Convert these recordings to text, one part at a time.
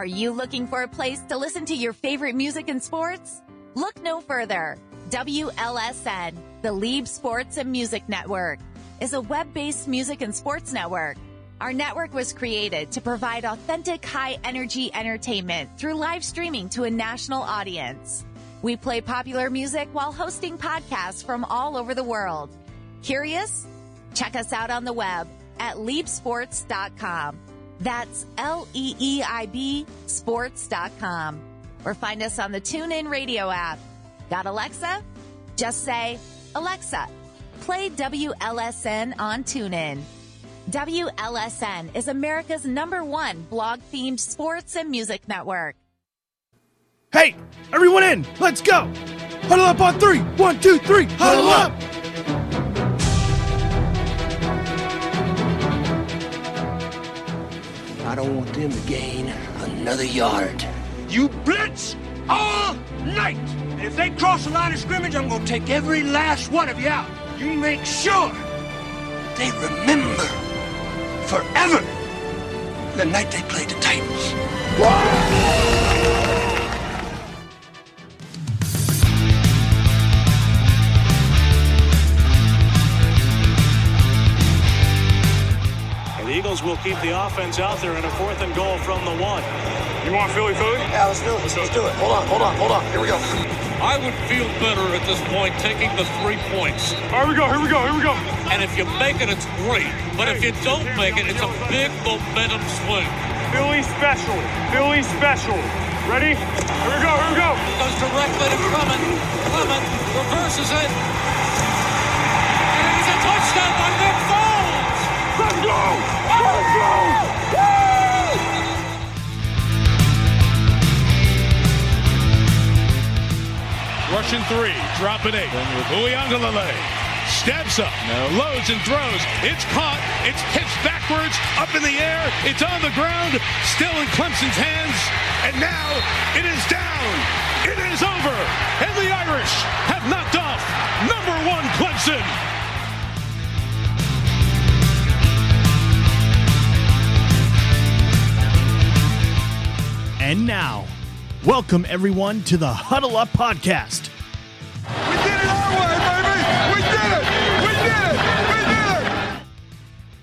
Are you looking for a place to listen to your favorite music and sports? Look no further. WLSN, the Lieb Sports and Music Network, is a web based music and sports network. Our network was created to provide authentic, high energy entertainment through live streaming to a national audience. We play popular music while hosting podcasts from all over the world. Curious? Check us out on the web at leapsports.com. That's L E E I B sports.com. Or find us on the TuneIn Radio app. Got Alexa? Just say, Alexa, play WLSN on TuneIn. WLSN is America's number one blog themed sports and music network. Hey, everyone in! Let's go! Huddle up on three! One, two, three! Huddle up! I don't want them to gain another yard. You blitz all night. And if they cross the line of scrimmage, I'm going to take every last one of you out. You make sure They remember forever the night they played the Titans. And the Eagles will keep the offense out there in a fourth and goal from the one. You want Philly Philly? Yeah, let's do it. Let's, let's do it. Hold on, hold on, hold on. Here we go. I would feel better at this point taking the three points. Here we go, here we go, here we go. And if you make it, it's great. But if you don't make it, it's a big momentum swing. Philly special. Philly special. Ready? Here we go, here we go. Goes directly to Clement. Clement reverses it. And it is a touchdown by Nick Foles. Let's! Let's go! Russian three, dropping eight. Uiagalelei steps up, loads and throws. It's caught. It's pitched backwards, up in the air. It's on the ground, still in Clemson's hands. And now it is down. It is over. And the Irish have knocked off number one Clemson. And now, welcome everyone to the Huddle Up Podcast.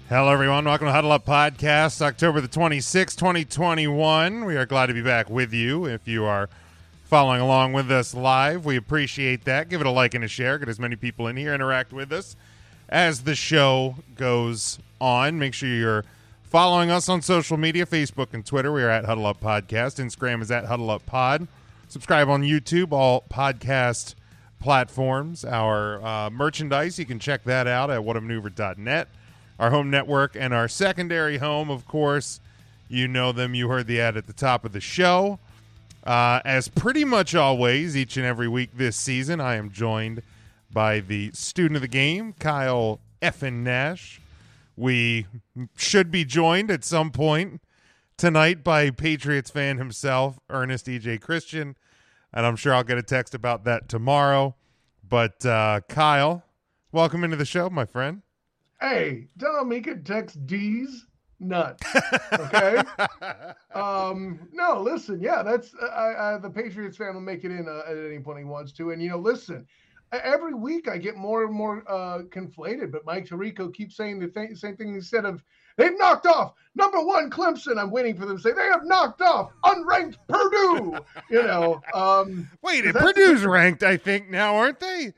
Hello, everyone. Welcome to Huddle Up Podcast, October the 26th, 2021. We are glad to be back with you. If you are following along with us live, we appreciate that. Give it a like and a share. Get as many people in here, interact with us as the show goes on. Make sure you're following us on social media Facebook and Twitter. We are at Huddle Up Podcast. Instagram is at Huddle Up Pod. Subscribe on YouTube, all podcast platforms. Our uh, merchandise, you can check that out at whatamaneuver.net. Our home network and our secondary home, of course. You know them. You heard the ad at the top of the show. Uh, as pretty much always, each and every week this season, I am joined by the student of the game, Kyle Effin Nash. We should be joined at some point tonight by Patriots fan himself, Ernest EJ Christian, and I'm sure I'll get a text about that tomorrow. But uh, Kyle, welcome into the show, my friend. Hey, tell him he could text D's nuts. Okay. um, no, listen. Yeah, that's uh, I, the Patriots fan will make it in uh, at any point he wants to. And you know, listen. Every week I get more and more uh, conflated, but Mike Tirico keeps saying the th- same thing instead of they've knocked off number one Clemson. I'm waiting for them to say they have knocked off unranked Purdue. You know, um, Wait, Is and that- Purdue's ranked, I think, now, aren't they?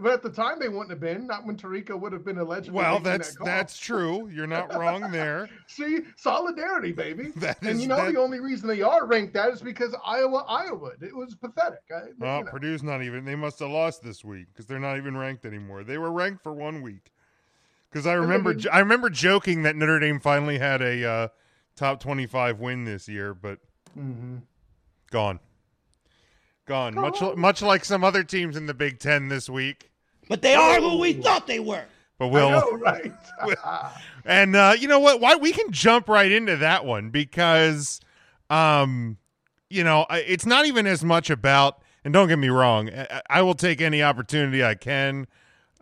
But at the time they wouldn't have been. Not when Tirico would have been allegedly. Well, that's that that's true. You're not wrong there. See, solidarity, baby. That and you know that- the only reason they are ranked that is because Iowa, Iowa. It was pathetic. I, you Well, know. Purdue's not even. They must have lost this week because they're not even ranked anymore. They were ranked for one week. Because I remember, I remember joking that Notre Dame finally had a uh, top twenty-five win this year, but mm-hmm. gone, gone. Go much, much like some other teams in the Big Ten this week. But they are who we thought they were. But we'll, know, right? and uh, you know what? Why we can jump right into that one because, um, you know, it's not even as much about. And don't get me wrong, I will take any opportunity I can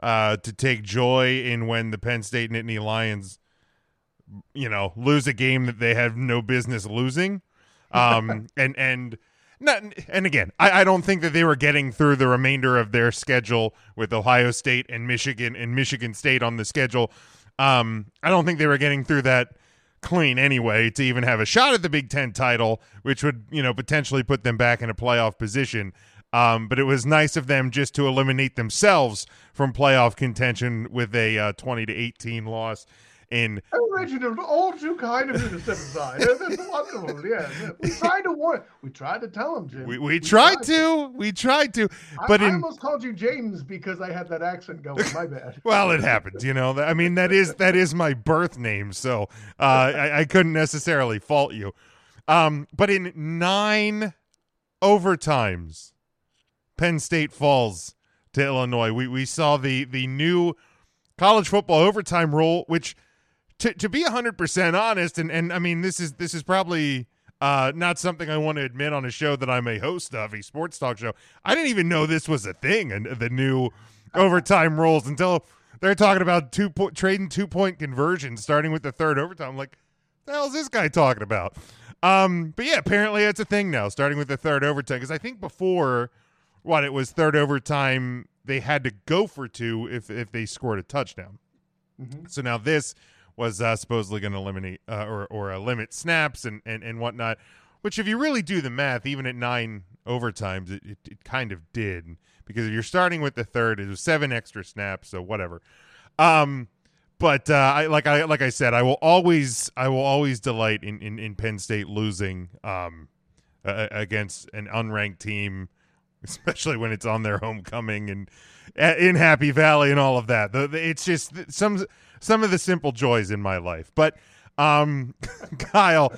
uh, to take joy in when the Penn State Nittany Lions, you know, lose a game that they have no business losing. Um, and and not, and again, I, I don't think that they were getting through the remainder of their schedule with Ohio State and Michigan and Michigan State on the schedule. Um, I don't think they were getting through that clean anyway to even have a shot at the Big Ten title, which would you know potentially put them back in a playoff position. Um, but it was nice of them just to eliminate themselves from playoff contention with a uh, 20 to 18 loss in Reginald, all too kind of you to step aside. That's wonderful. Yeah, we tried to warn. We tried to tell him, Jim. We, we, we tried, tried to. to. We tried to. But I, in, I almost called you James because I had that accent going. My bad. well, it happens. You know. I mean, that is that is my birth name, so uh, I, I couldn't necessarily fault you. Um, but in nine overtimes Penn State falls to Illinois. We we saw the the new college football overtime rule, which to to be hundred percent honest, and and I mean this is this is probably uh, not something I want to admit on a show that I'm a host of, a sports talk show. I didn't even know this was a thing, and the new overtime rules until they're talking about two po- trading two point conversions starting with the third overtime. I'm like, the hell is this guy talking about? Um, but yeah, apparently it's a thing now, starting with the third overtime. Because I think before what it was third overtime they had to go for two if if they scored a touchdown. Mm-hmm. So now this was uh, supposedly going to eliminate uh, or or uh, limit snaps and, and and whatnot. Which, if you really do the math, even at nine overtimes, it, it, it kind of did because if you're starting with the third, it was seven extra snaps, so whatever. Um, but uh, I like I like I said, I will always I will always delight in in, in Penn State losing um, uh, against an unranked team especially when it's on their homecoming and uh, in Happy Valley and all of that. The, it's just some some of the simple joys in my life. But um, Kyle,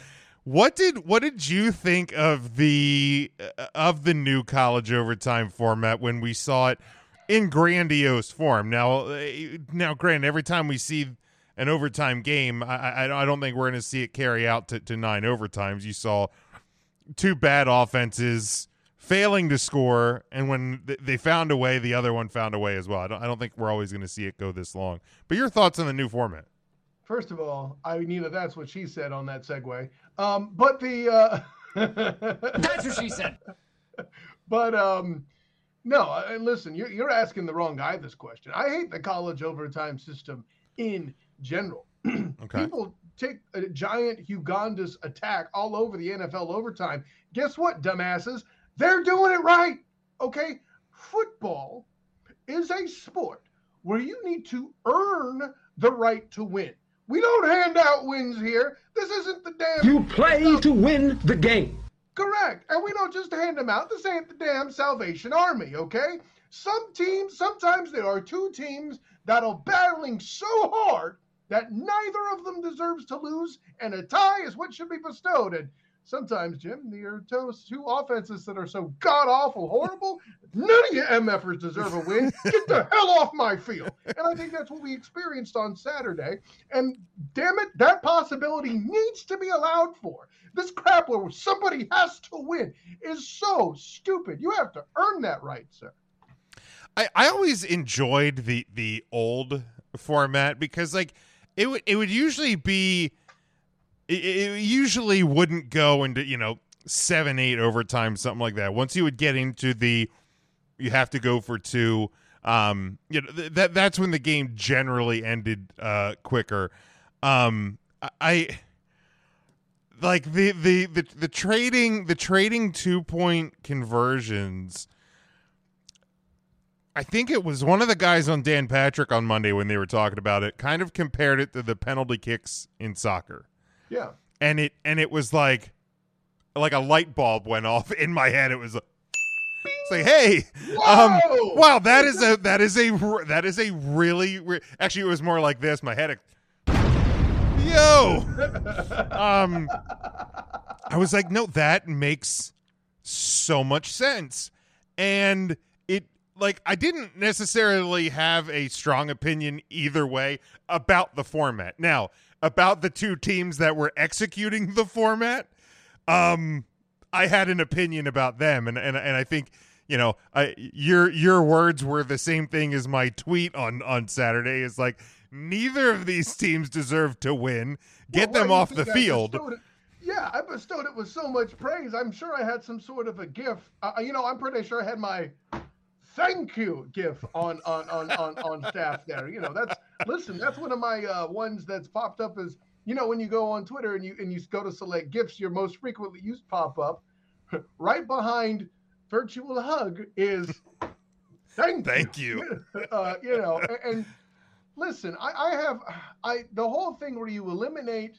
what did what did you think of the uh, of the new college overtime format when we saw it in grandiose form? Now, uh, now, granted, every time we see an overtime game, I, I, I don't think we're going to see it carry out to, to nine overtimes. You saw two bad offenses failing to score, and when th- they found a way, the other one found a way as well. I don't, I don't think we're always going to see it go this long. But your thoughts on the new format? First of all, I Nina, that's what she said on that segue. Um, but the uh... that's what she said. But um, no, and listen, you're you're asking the wrong guy this question. I hate the college overtime system in general. okay. People take a giant Uganda's attack all over the NFL overtime. Guess what, dumbasses? They're doing it right. Okay. Football is a sport where you need to earn the right to win. We don't hand out wins here. This isn't the damn. You play stuff. to win the game. Correct. And we don't just hand them out. This ain't the damn Salvation Army, okay? Some teams, sometimes there are two teams that are battling so hard that neither of them deserves to lose, and a tie is what should be bestowed. And sometimes, Jim, there are two offenses that are so god awful horrible. None of you MFers deserve a win. Get the hell off my field. And I think that's what we experienced on Saturday. And damn it, that possibility needs to be allowed for. This crap where somebody has to win is so stupid. You have to earn that right, sir. I, I always enjoyed the the old format because like it would it would usually be it, it usually wouldn't go into you know seven eight overtime something like that once you would get into the you have to go for two um you know th- that that's when the game generally ended uh quicker um i like the, the the the trading the trading two point conversions I think it was one of the guys on Dan Patrick on Monday when they were talking about it kind of compared it to the penalty kicks in soccer. Yeah. And it and it was like like a light bulb went off in my head. It was Say, hey, um, wow, that is a that is a that is a really re- actually it was more like this. My head, yo, um, I was like, no, that makes so much sense, and it like I didn't necessarily have a strong opinion either way about the format. Now, about the two teams that were executing the format, um, I had an opinion about them, and and and I think you know, I, your your words were the same thing as my tweet on on Saturday. Is like neither of these teams deserve to win. Get Well, them why do you off the I field. yeah, I bestowed it with so much praise. I'm sure I had some sort of a gif. Uh, you know, I'm pretty sure I had my thank you gif on on on on, on staff there. You know, that's listen, that's one of my uh, ones that's popped up is you know when you go on Twitter and you and you go to select gifts, your most frequently used pop up right behind virtual hug is thank Thank you. uh, you know, and, and listen, I, I have I the whole thing where you eliminate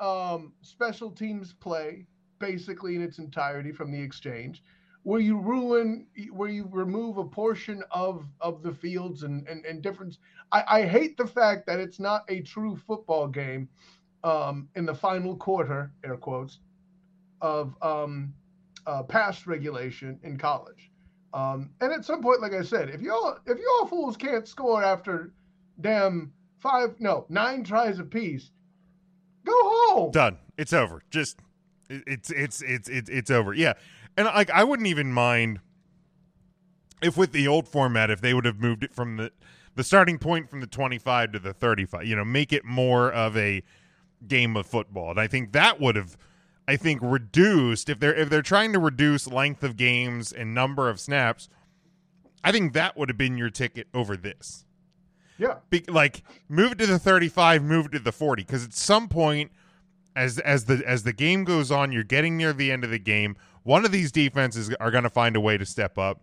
um, special teams play basically in its entirety from the exchange, where you ruin, where you remove a portion of of the fields and and, and difference. I, I hate the fact that it's not a true football game um, in the final quarter, air quotes, of um, uh, pass regulation in college. Um, and at some point, like I said, if y'all if y'all fools can't score after damn five no nine tries apiece, go home. Done. It's over. Just it's it's it's it's it's over. Yeah, and like I wouldn't even mind if with the old format if they would have moved it from the the starting point from the 25 to the 35 you know make it more of a game of football and i think that would have i think reduced if they're if they're trying to reduce length of games and number of snaps i think that would have been your ticket over this Yeah. be, like move it to the 35 move it to the 40 because at some point as as the as the game goes on you're getting near the end of the game one of these defenses are going to find a way to step up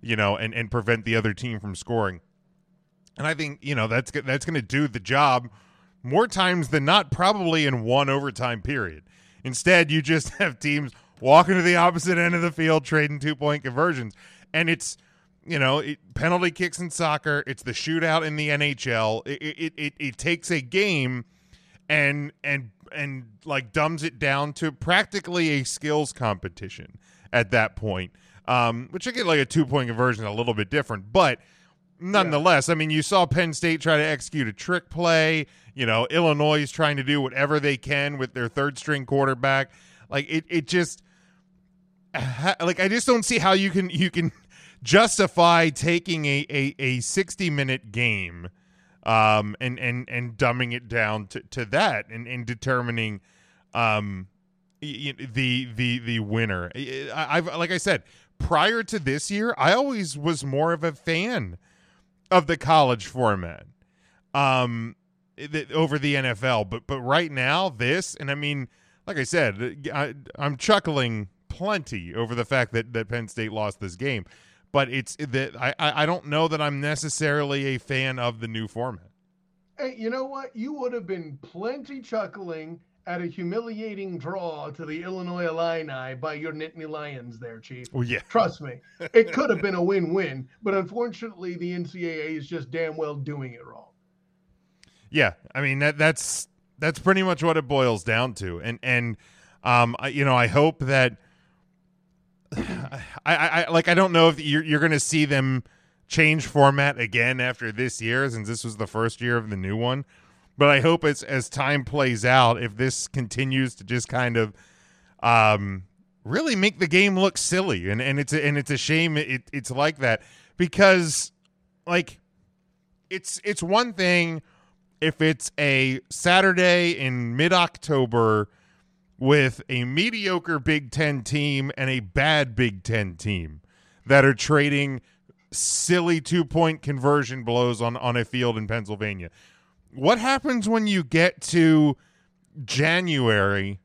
you know and and prevent the other team from scoring and i think you know that's that's going to do the job more times than not probably in one overtime period instead you just have teams walking to the opposite end of the field trading two point conversions and it's you know, it, penalty kicks in soccer. It's the shootout in the NHL. It it, it it takes a game and and and like dumbs it down to practically a skills competition at that point. Um, which I get like a two point conversion a little bit different, but nonetheless, I mean, you saw Penn State try to execute a trick play. You know, Illinois is trying to do whatever they can with their third string quarterback. Like it, it just like I just don't see how you can you can justify taking a a, a 60 minute game um and and and dumbing it down to, to that and, and determining um the the the winner. I, I've like I said prior to this year I always was more of a fan of the college format um over the NFL but but right now this and I mean like I said I, I'm chuckling plenty over the fact that that Penn State lost this game but it's that I I don't know that I'm necessarily a fan of the new format Hey, you know what? You would have been plenty chuckling at a humiliating draw to the Illinois Illini by your Nittany Lions there, Chief. Oh yeah. Trust me. It could have been a win-win, but unfortunately the NCAA is just damn well doing it wrong. Yeah, I mean that that's that's pretty much what it boils down to, and and um, I, you know, I hope that I, I, like I don't know if you're you're to see them change format again after this year, since this was the first year of the new one. But I hope as as time plays out, if this continues to just kind of um, really make the game look silly, and and it's a, and it's a shame it, it's like that because like it's it's one thing if it's a Saturday in mid October with a mediocre Big Ten team and a bad Big Ten team that are trading silly two point conversion blows on, on a field in Pennsylvania. What happens when you get to January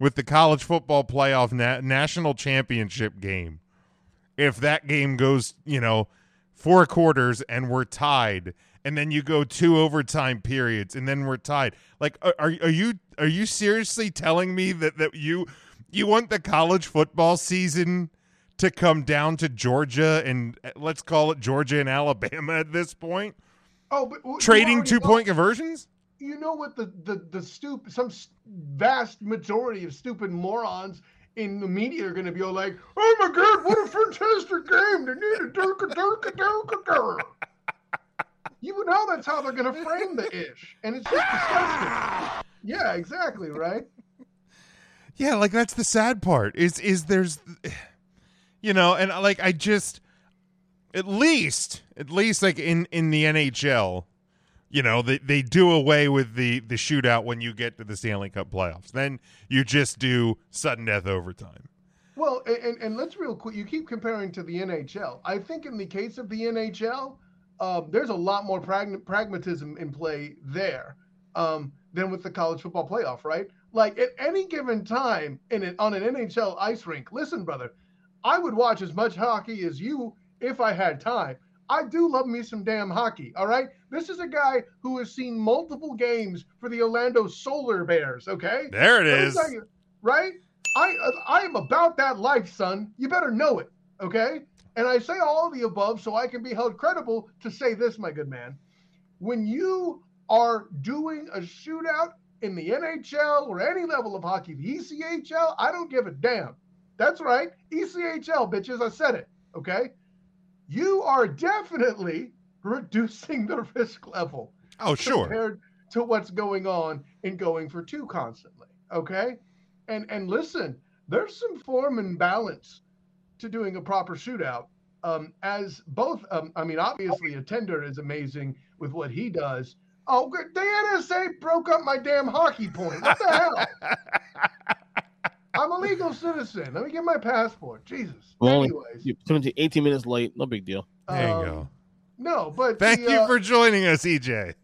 with the college football playoff na- national championship game? If that game goes, you know, four quarters and we're tied and then you go two overtime periods and then we're tied like are, are, you are you seriously telling me that that you you want the college football season to come down to Georgia and uh, let's call it Georgia and Alabama at this point, Oh, but well, trading two-point conversions. you know what the the the stupid some vast majority of stupid morons in the media are going to be all like, "Oh my god, what a fantastic game! They need a durka durka durka durka." You know that's how they're going to frame the ish, and it's just disgusting. Yeah, exactly, right. Yeah, like that's the sad part. Is is there's you know, and like I just at least at least like in in the NHL, you know, they they do away with the the shootout when you get to the Stanley Cup playoffs. Then you just do sudden death overtime. Well, and, and let's real quick. You keep comparing to the NHL. I think in the case of the NHL, um, there's a lot more pragma- pragmatism in play there um, than with the college football playoff, right? Like at any given time in an, on an NHL ice rink. Listen, brother, I would watch as much hockey as you if I had time. I do love me some damn hockey. All right, this is a guy who has seen multiple games for the Orlando Solar Bears. Okay, There it is. you, right? I I am about that life, son. You better know it, okay? And I say all of the above so I can be held credible to say this, my good man. When you are doing a shootout in the NHL or any level of hockey, the ECHL, I don't give a damn. That's right, ECHL, bitches. I said it, okay? You are definitely reducing the risk level Oh, sure. compared to what's going on in going for two constantly. Okay, and and listen, there's some form and balance to doing a proper shootout. Um, as both, um, I mean, obviously, a tender is amazing with what he does. Oh, good. The NSA broke up my damn hockey point. What the hell? I'm a legal citizen. Let me get my passport. Jesus. Well, Anyways, you- 17, 18 minutes late. No big deal. There you um, go. No, but Thank the, you uh, for joining us, EJ.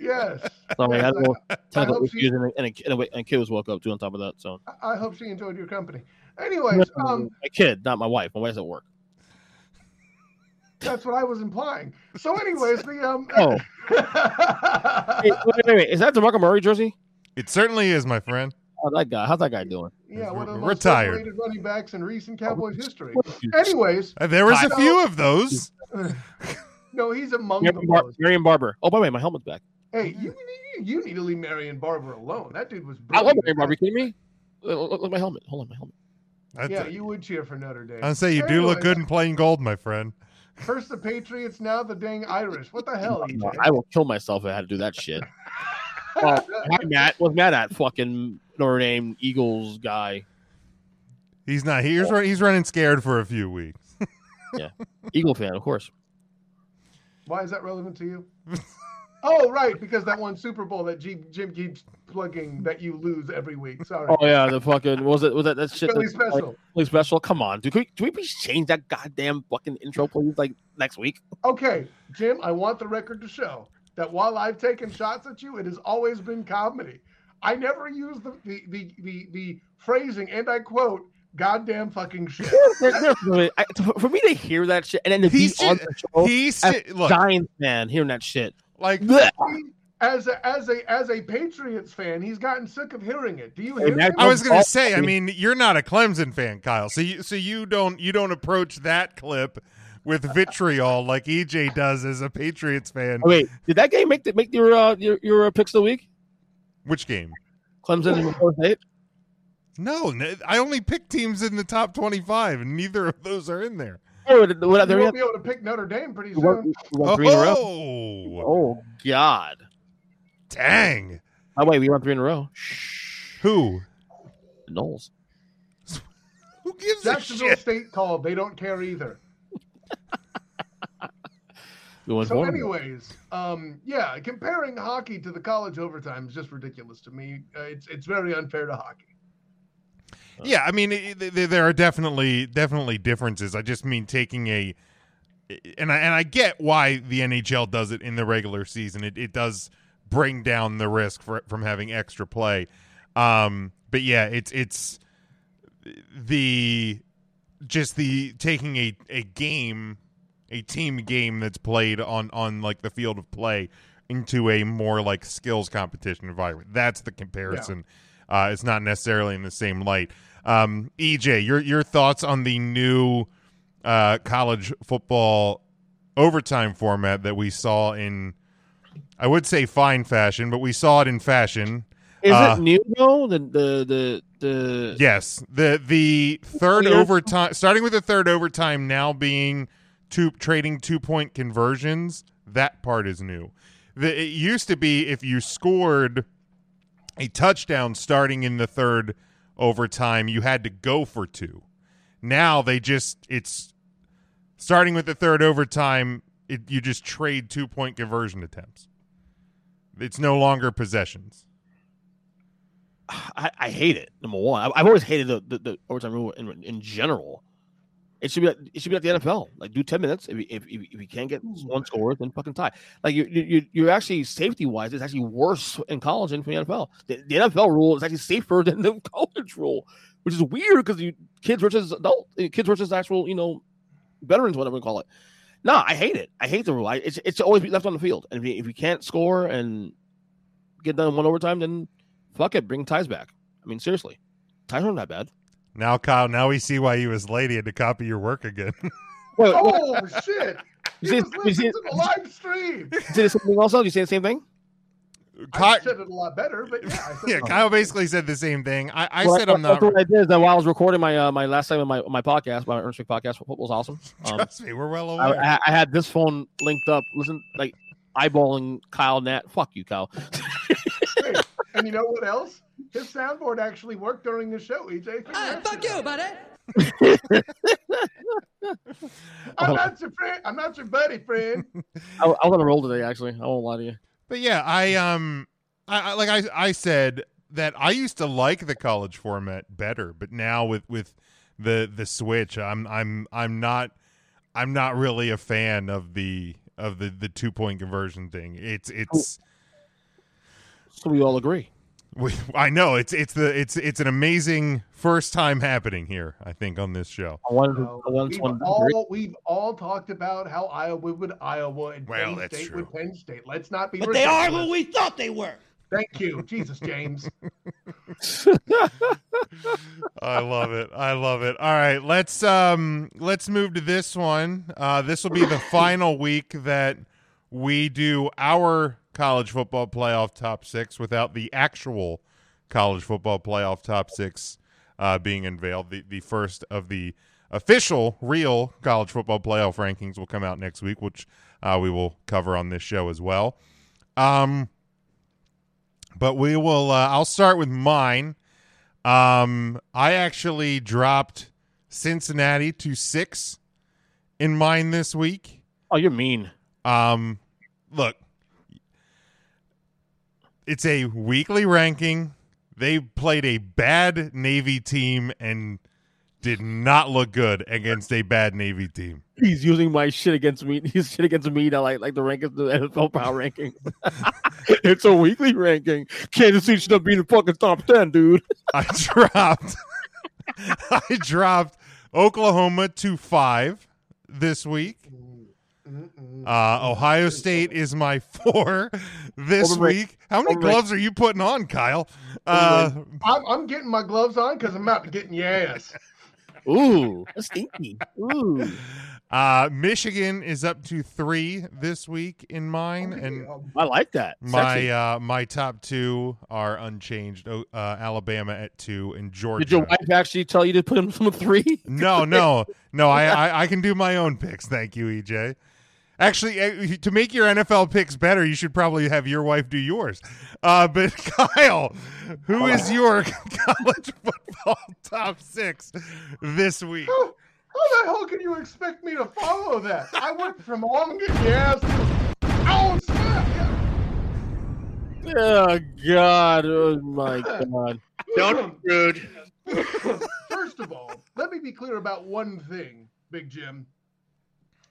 yes. Sorry, I had a little I technical hope she- and, and, a, and, a, and a kid was woke up too on top of that. So, I hope she enjoyed your company. Anyways, um, my kid, not my wife. My wife's at work. that's what I was implying. So, anyways, the um, Oh, Hey, wait, wait, wait. Is that DeMarco Murray jersey? It certainly is, my friend. Oh, that guy. How's that guy doing? yeah, one of the most Retired. running backs in recent Cowboys history. Anyways, Uh, There was a So- few of those. no, he's among the Marion, Bar- Marion Barber. Oh, by the way, my helmet's back. Hey, you you need to leave Marion Barber alone. That dude was I love. Marion Barber. You kidding me? Look, look, look my helmet. Hold on, my helmet. I'd, Yeah, you would cheer for Notre Dame. I'd say you do look good in plain gold, my friend. First the Patriots, now the dang Irish. What the hell, EJ? I will kill myself if I had to do that shit. Uh, well, hi, Matt. What's Matt at? Fucking Notre Dame Eagles guy. He's not. He's run, he's running scared for a few weeks. Yeah, Eagle fan, of course. Why is that relevant to you? oh, right, because that one Super Bowl that Jim, Jim keeps plugging that you lose every week. Sorry. Oh yeah, the fucking what was it was that that shit? Philly that- like, special. Philly special. Come on, dude. Can we, can we please change that goddamn fucking intro, please? Like next week. Okay, Jim, I want the record to show that while I've taken shots at you, it has always been comedy. I never use the the the the, the phrasing, and I quote, "goddamn fucking shit." There- there's really- I- for me to hear that shit and then to be He's on the show, he's as look. Giants fan hearing that shit. Like Blech. As a as a as a Patriots fan, he's gotten sick of hearing it. Do you hear Matt, him? I was gonna Oh, say. I I mean, you're not a Clemson fan, Kyle. So you so you don't you don't approach that clip with vitriol like EJ does as a Patriots fan. Oh, wait, did that game make the, make your uh, your your uh, picks of the week? Which game? Clemson and Florida State. No, I only picked teams in the top 25, and neither of those are in there. Oh, did- what, You there we won't be able to pick Notre Dame pretty we won, soon. we won three in a row. Oh, Oh God! dang! By the way, we won three in a row. Who? The Noles. Who gives a Jacksonville shit? State called. They don't care either. So, four. anyways, um, yeah, comparing hockey to the college overtime is just ridiculous to me. Uh, it's it's very unfair to hockey. Yeah, I mean, there are definitely definitely differences. I just mean taking a, and I and I get why the NHL does it in the regular season. It it does bring down the risk for, from having extra play. Um, but yeah, it's it's the just the taking a a game, a team game that's played on on like the field of play into a more like skills competition environment. That's the comparison. Uh, it's not necessarily in the same light. Um, EJ, your your thoughts on the new uh, college football overtime format that we saw in, I would say fine fashion, but we saw it in fashion. Is Uh, it new though? The the the the Yes, the the third Weird. overtime, starting with the third overtime, now being two trading two point conversions. That part is new. The, it used to be if you scored a touchdown starting in the third overtime, you had to go for two. Now they just it's starting with the third overtime. It, you just trade two point conversion attempts. It's no longer possessions. I, I hate it. Number one, I, I've always hated the, the, the overtime rule in, in general. It should be like, it should be like the NFL. Like do ten minutes. If you, if, if, if you can't get one score, then fucking tie. Like you you you're actually safety wise, it's actually worse in college than for the NFL. The, the NFL rule is actually safer than the college rule, which is weird because you kids versus adult uh, kids versus actual you know veterans, whatever we call it. No, I hate it. I hate the rule. I, it's it's always be left on the field, and if you, if you can't score and get done in one overtime, then fuck it, bring ties back. I mean, seriously, ties aren't that bad. Now, Kyle, now we see why you was late. He had to copy your work again. Wait, wait, Oh shit! You He see- was you listening see- to the live stream. you say something else? You say the same thing? I said it a lot better, but yeah. I said yeah, Kyle basically said the same thing. I, I Well, said I'm that's not. What I did is that while I was recording my uh, my last segment of my my podcast, my Ernst Wick podcast, football's awesome. Um, Trust me, we're well I, aware. I, I had this phone linked up. Listen, like eyeballing Kyle Nat. Fuck you, Kyle. Hey, and you know what else? His soundboard actually worked during the show. EJ, fuck you, buddy. I'm not your friend. I'm not your buddy friend. I, I was on a roll today. Actually, I won't lie to you. But yeah, I um, I, I like I I said that I used to like the college format better, but now with with the the switch, I'm I'm I'm not I'm not really a fan of the of the the two point conversion thing. It's it's. So we all agree. We, I know it's it's the it's it's an amazing first time happening here. I think on this show. I wanted to, I wanted We've to all we've all talked about how Iowa would Iowa and Well, Penn that's State true. would Penn State. Let's not be. But they are ridiculous. who we thought they were. Thank you, Jesus James. I love it. I love it. All right, let's um let's move to this one. Uh this will be the final week that we do our college football playoff top 6 without the actual college football playoff top 6 uh being unveiled. The the first of the official real college football playoff rankings will come out next week, which uh we will cover on this show as well. Um but we will uh, I'll start with mine. Um, I actually dropped Cincinnati to six in mine this week. Oh, you're mean. Um, look, it's a weekly ranking. They played a bad Navy team and did not look good against a bad Navy team. He's using my shit against me. He's shit against me to like like the rank of the NFL power ranking. it's a weekly ranking. Kansas City should have been in the fucking top ten, dude. I dropped I dropped Oklahoma to five this week. Uh, Ohio State is my four this week. How many gloves are you putting on, Kyle? Uh, I'm, I'm getting my gloves on because I'm about to get in your ass. Ooh, that's stinky. Ooh. uh, Michigan is up to three this week in mine, and I like that. my Sexy. uh, my top two are unchanged. Oh, Uh, Alabama at two and Georgia. Did your wife actually tell you to put him from three? No, no, no. I, I I can do my own picks. Thank you, EJ. Actually, eh, to make your NFL picks better, you should probably have your wife do yours. Uh, but Kyle, who is your college football top six this week? How, how the hell can you expect me to follow that? I went from oh, I'm getting your to, Oh snap! Oh God! Oh my God! Don't rude. First of all, let me be clear about one thing, Big Jim.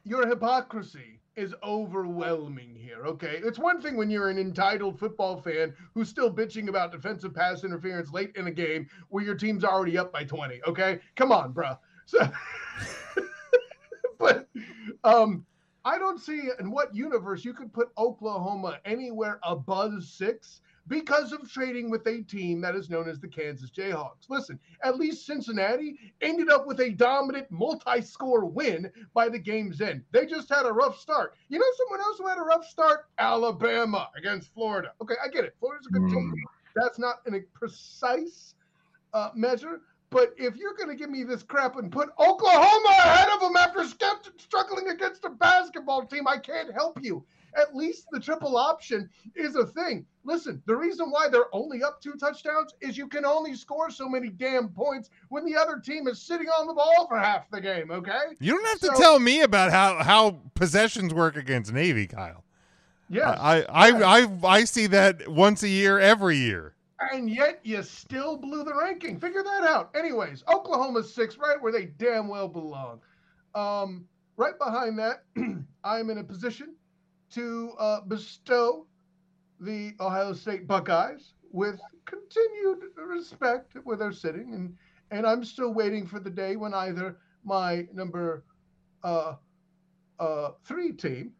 Your hypocrisy is overwhelming here, okay? It's one thing when you're an entitled football fan who's still bitching about defensive pass interference late in a game where your team's already up by 20, okay? Come on, bruh. So, but um, I don't see in what universe you could put Oklahoma anywhere above six because of trading with a team that is known as the Kansas Jayhawks. Listen, at least Cincinnati ended up with a dominant multi score win by the game's end. They just had a rough start. You know, someone else who had a rough start? Alabama against Florida. Okay, I get it. Florida's a good team. That's not in a precise uh, measure. But if you're going to give me this crap and put Oklahoma ahead of them after struggling against a basketball team, I can't help you. At least the triple option is a thing. Listen, the reason why they're only up two touchdowns is you can only score so many damn points when the other team is sitting on the ball for half the game, okay? You don't have to tell me about how how possessions work against Navy, Kyle. Yes. I I, I I I see that once a year, every year. and yet you still blew the ranking. Figure that out. Anyways, Oklahoma's six, right where they damn well belong. Um, right behind that, I'm in a position to uh, bestow the Ohio State Buckeyes with continued respect where they're sitting, and and I'm still waiting for the day when either my number uh, uh, three team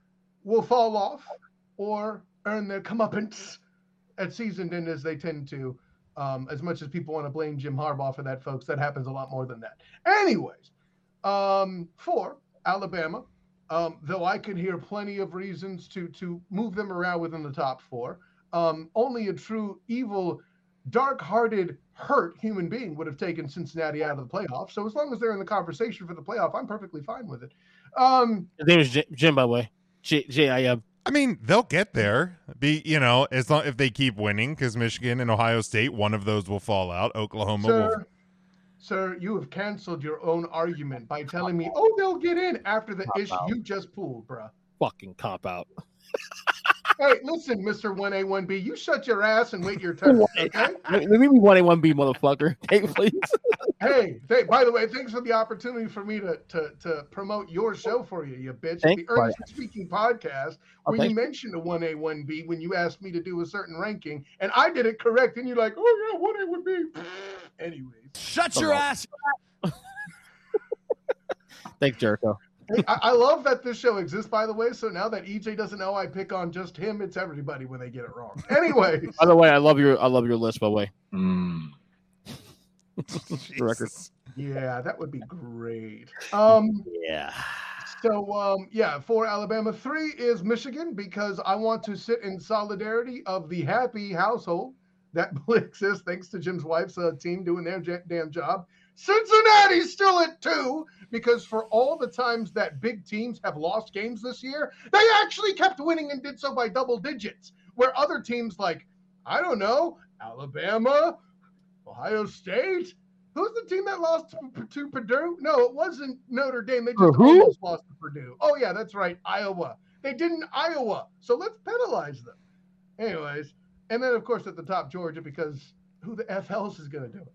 will fall off or earn their comeuppance at seasoned end as they tend to. Um, as much as people want to blame Jim Harbaugh for that, folks, that happens a lot more than that. Anyways, um, for Alabama, um, though I could hear plenty of reasons to to move them around within the top four. Um, only a true evil, dark-hearted, hurt human being would have taken Cincinnati out of the playoffs. So as long as they're in the conversation for the playoff, I'm perfectly fine with it. Um, His name is J- Jim, by the way. J J I M. I mean, they'll get there. Be you know, as long if they keep winning, because Michigan and Ohio State, one of those will fall out. Oklahoma will. Sir, sir, you have canceled your own argument by telling me, "Oh, they'll get in after the issue you just pulled, bruh." Fucking cop out. Hey, listen, Mister One A One B, you shut your ass and wait your turn. Okay? Let me be one A one B motherfucker. Hey, please. Hey, th- by the way, thanks for the opportunity for me to to, to promote your show for you, you bitch. Thanks, the Earnest. Speaking podcast, Oh, where you you. mentioned a one A one B when you asked me to do a certain ranking, and I did it correct, and you're like, "Oh yeah, one A one B." Anyways. Shut your ass. Thanks, Jericho. Hey, I, I love that this show exists, by the way. So now that EJ doesn't know I pick on just him, it's everybody when they get it wrong. Anyway, By the way, I love your I love your list. By the way, mm. the record. yeah, that would be great. Um, Yeah. so um, yeah, for Alabama, three is Michigan because I want to sit in solidarity of the happy household that exists thanks to Jim's wife's uh, team doing their j- damn job. Cincinnati's still at two because for all the times that big teams have lost games this year, they actually kept winning and did so by double digits. Where other teams like, I don't know, Alabama, Ohio State, who's the team that lost to, to Purdue? No, it wasn't Notre Dame. They just Who? almost lost to Purdue. Oh, yeah, that's right, Iowa. They didn't Iowa. So let's penalize them. Anyways, and then, of course, at the top, Georgia, because who the F else is going to do it?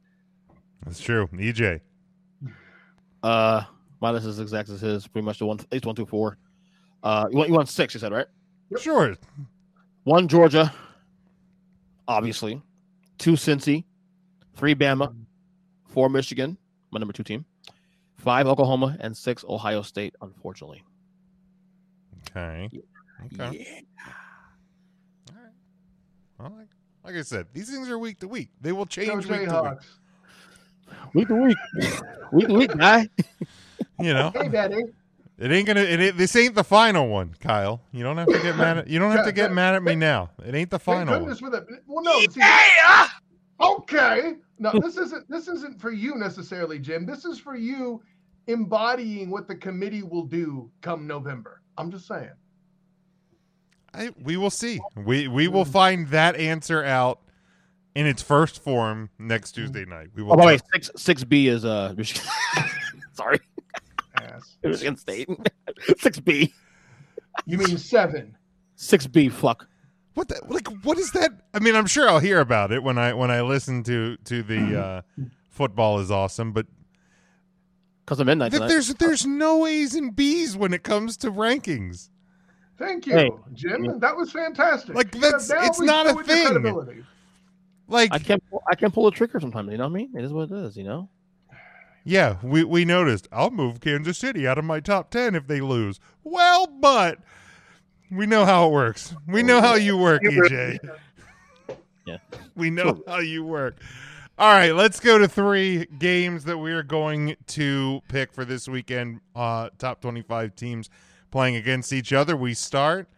That's true. EJ. Uh, my list is exact as his. Pretty much the one, at least one, two, four. Uh, you want you want six? You said right? Sure. One Georgia, obviously. Two Cincy, three Bama, mm. four Michigan, my number two team, five Oklahoma, and six Ohio State. Unfortunately. Okay. Okay. Well, like, like I said, these things are week to week. They will change week to week. Week to week, week to week, guy. You know, Hey, Daddy. it ain't gonna. It, ain't- this ain't the final one, Kyle. You don't have to get mad at. You don't have to get mad at me now. It ain't the Thank final one. goodness for that. Well, no. see- ah! Okay. No, this isn't. This isn't for you necessarily, Jim. This is for you embodying what the committee will do come November. I'm just saying. I, we will see. We we will find that answer out in its first form next Tuesday night. We will. Oh, by the way, six six B is uh Michigan. Sorry, Ass. Michigan State. Six B, You mean seven? six B. Fuck. What the, like what is that? I mean, I'm sure I'll hear about it when I when I listen to to the uh, football is awesome, but Because of midnight th- tonight. there's there's no A's and B's when it comes to rankings. Thank you, Hey. Jim. That was fantastic. Like, that's- now it's not a thing. Like I can't I can't pull a trigger sometimes. You know what I mean? It is what it is. You know. Yeah, we, we noticed. I'll move Kansas City out of my top 10 if they lose. Well, but we know how it works. We know how you work, EJ. Yeah. We know how you work. All right, let's go to three games that we are going to pick for this weekend. Uh, top 25 teams playing against each other. We start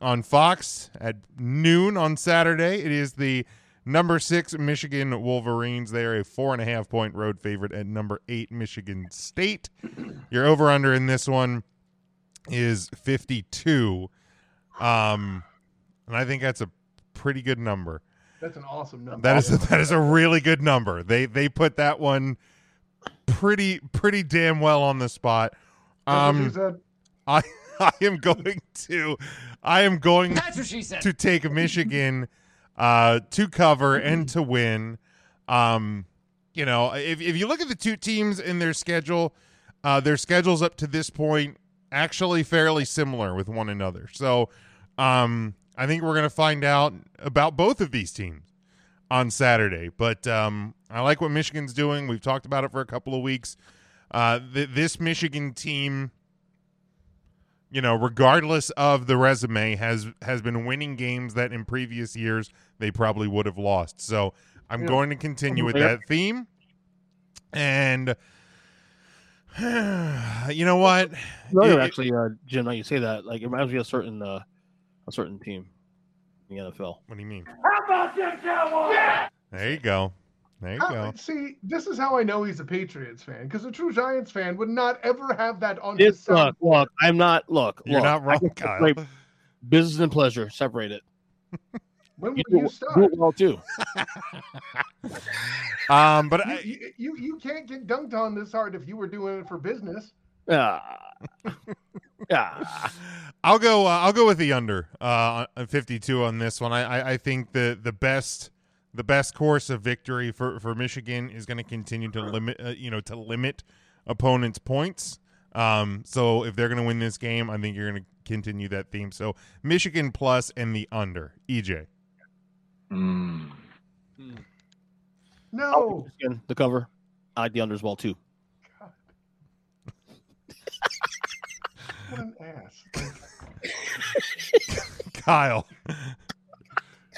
on Fox at noon on Saturday. It is the number six Michigan Wolverines. They are a four and a half point road favorite at number eight Michigan State. Your over under in this one is 52. Um, and I think that's a pretty good number. That's an awesome number. That is a, that is a really good number. They they put that one pretty pretty damn well on the spot. That's what she Um. I I am going to I am going That's what she said. to take Michigan uh to cover and to win. Um you know, if if you look at the two teams in their schedule, uh their schedules up to this point actually fairly similar with one another. So, um I think we're going to find out about both of these teams on Saturday. But um I like what Michigan's doing. We've talked about it for a couple of weeks. Uh th- this Michigan team you know, regardless of the resume, has has been winning games that in previous years they probably would have lost. So I'm Yeah. going to continue with that theme. And you know what? It- actually, uh, Jim, now you say that, like it reminds me of a certain uh, a certain team in the NFL. What do you mean? How about them Cowboys? there you go. There you How- go. see, this is how I know he's a Patriots fan because a true Giants fan would not ever have that on his It's, sound. look, look, I'm not. Look, You're look, not I wrong, Kyle. separate Business and pleasure, separate it. When You would you do, start? do it well too. Um, but You, I, you, you, you can't get dunked on this hard if you were doing it for business. Yeah, yeah. I'll go. Uh, I'll go with the under uh, on 52 on this one. I, I, I think the the best the best course of victory for, for Michigan is going to continue to limit uh, you know to limit opponents' points. Um, so if they're going to win this game, I think you're going to continue that theme. So Michigan plus and the under. EJ. No. The cover. I like the under as well too. What an ass. Kyle.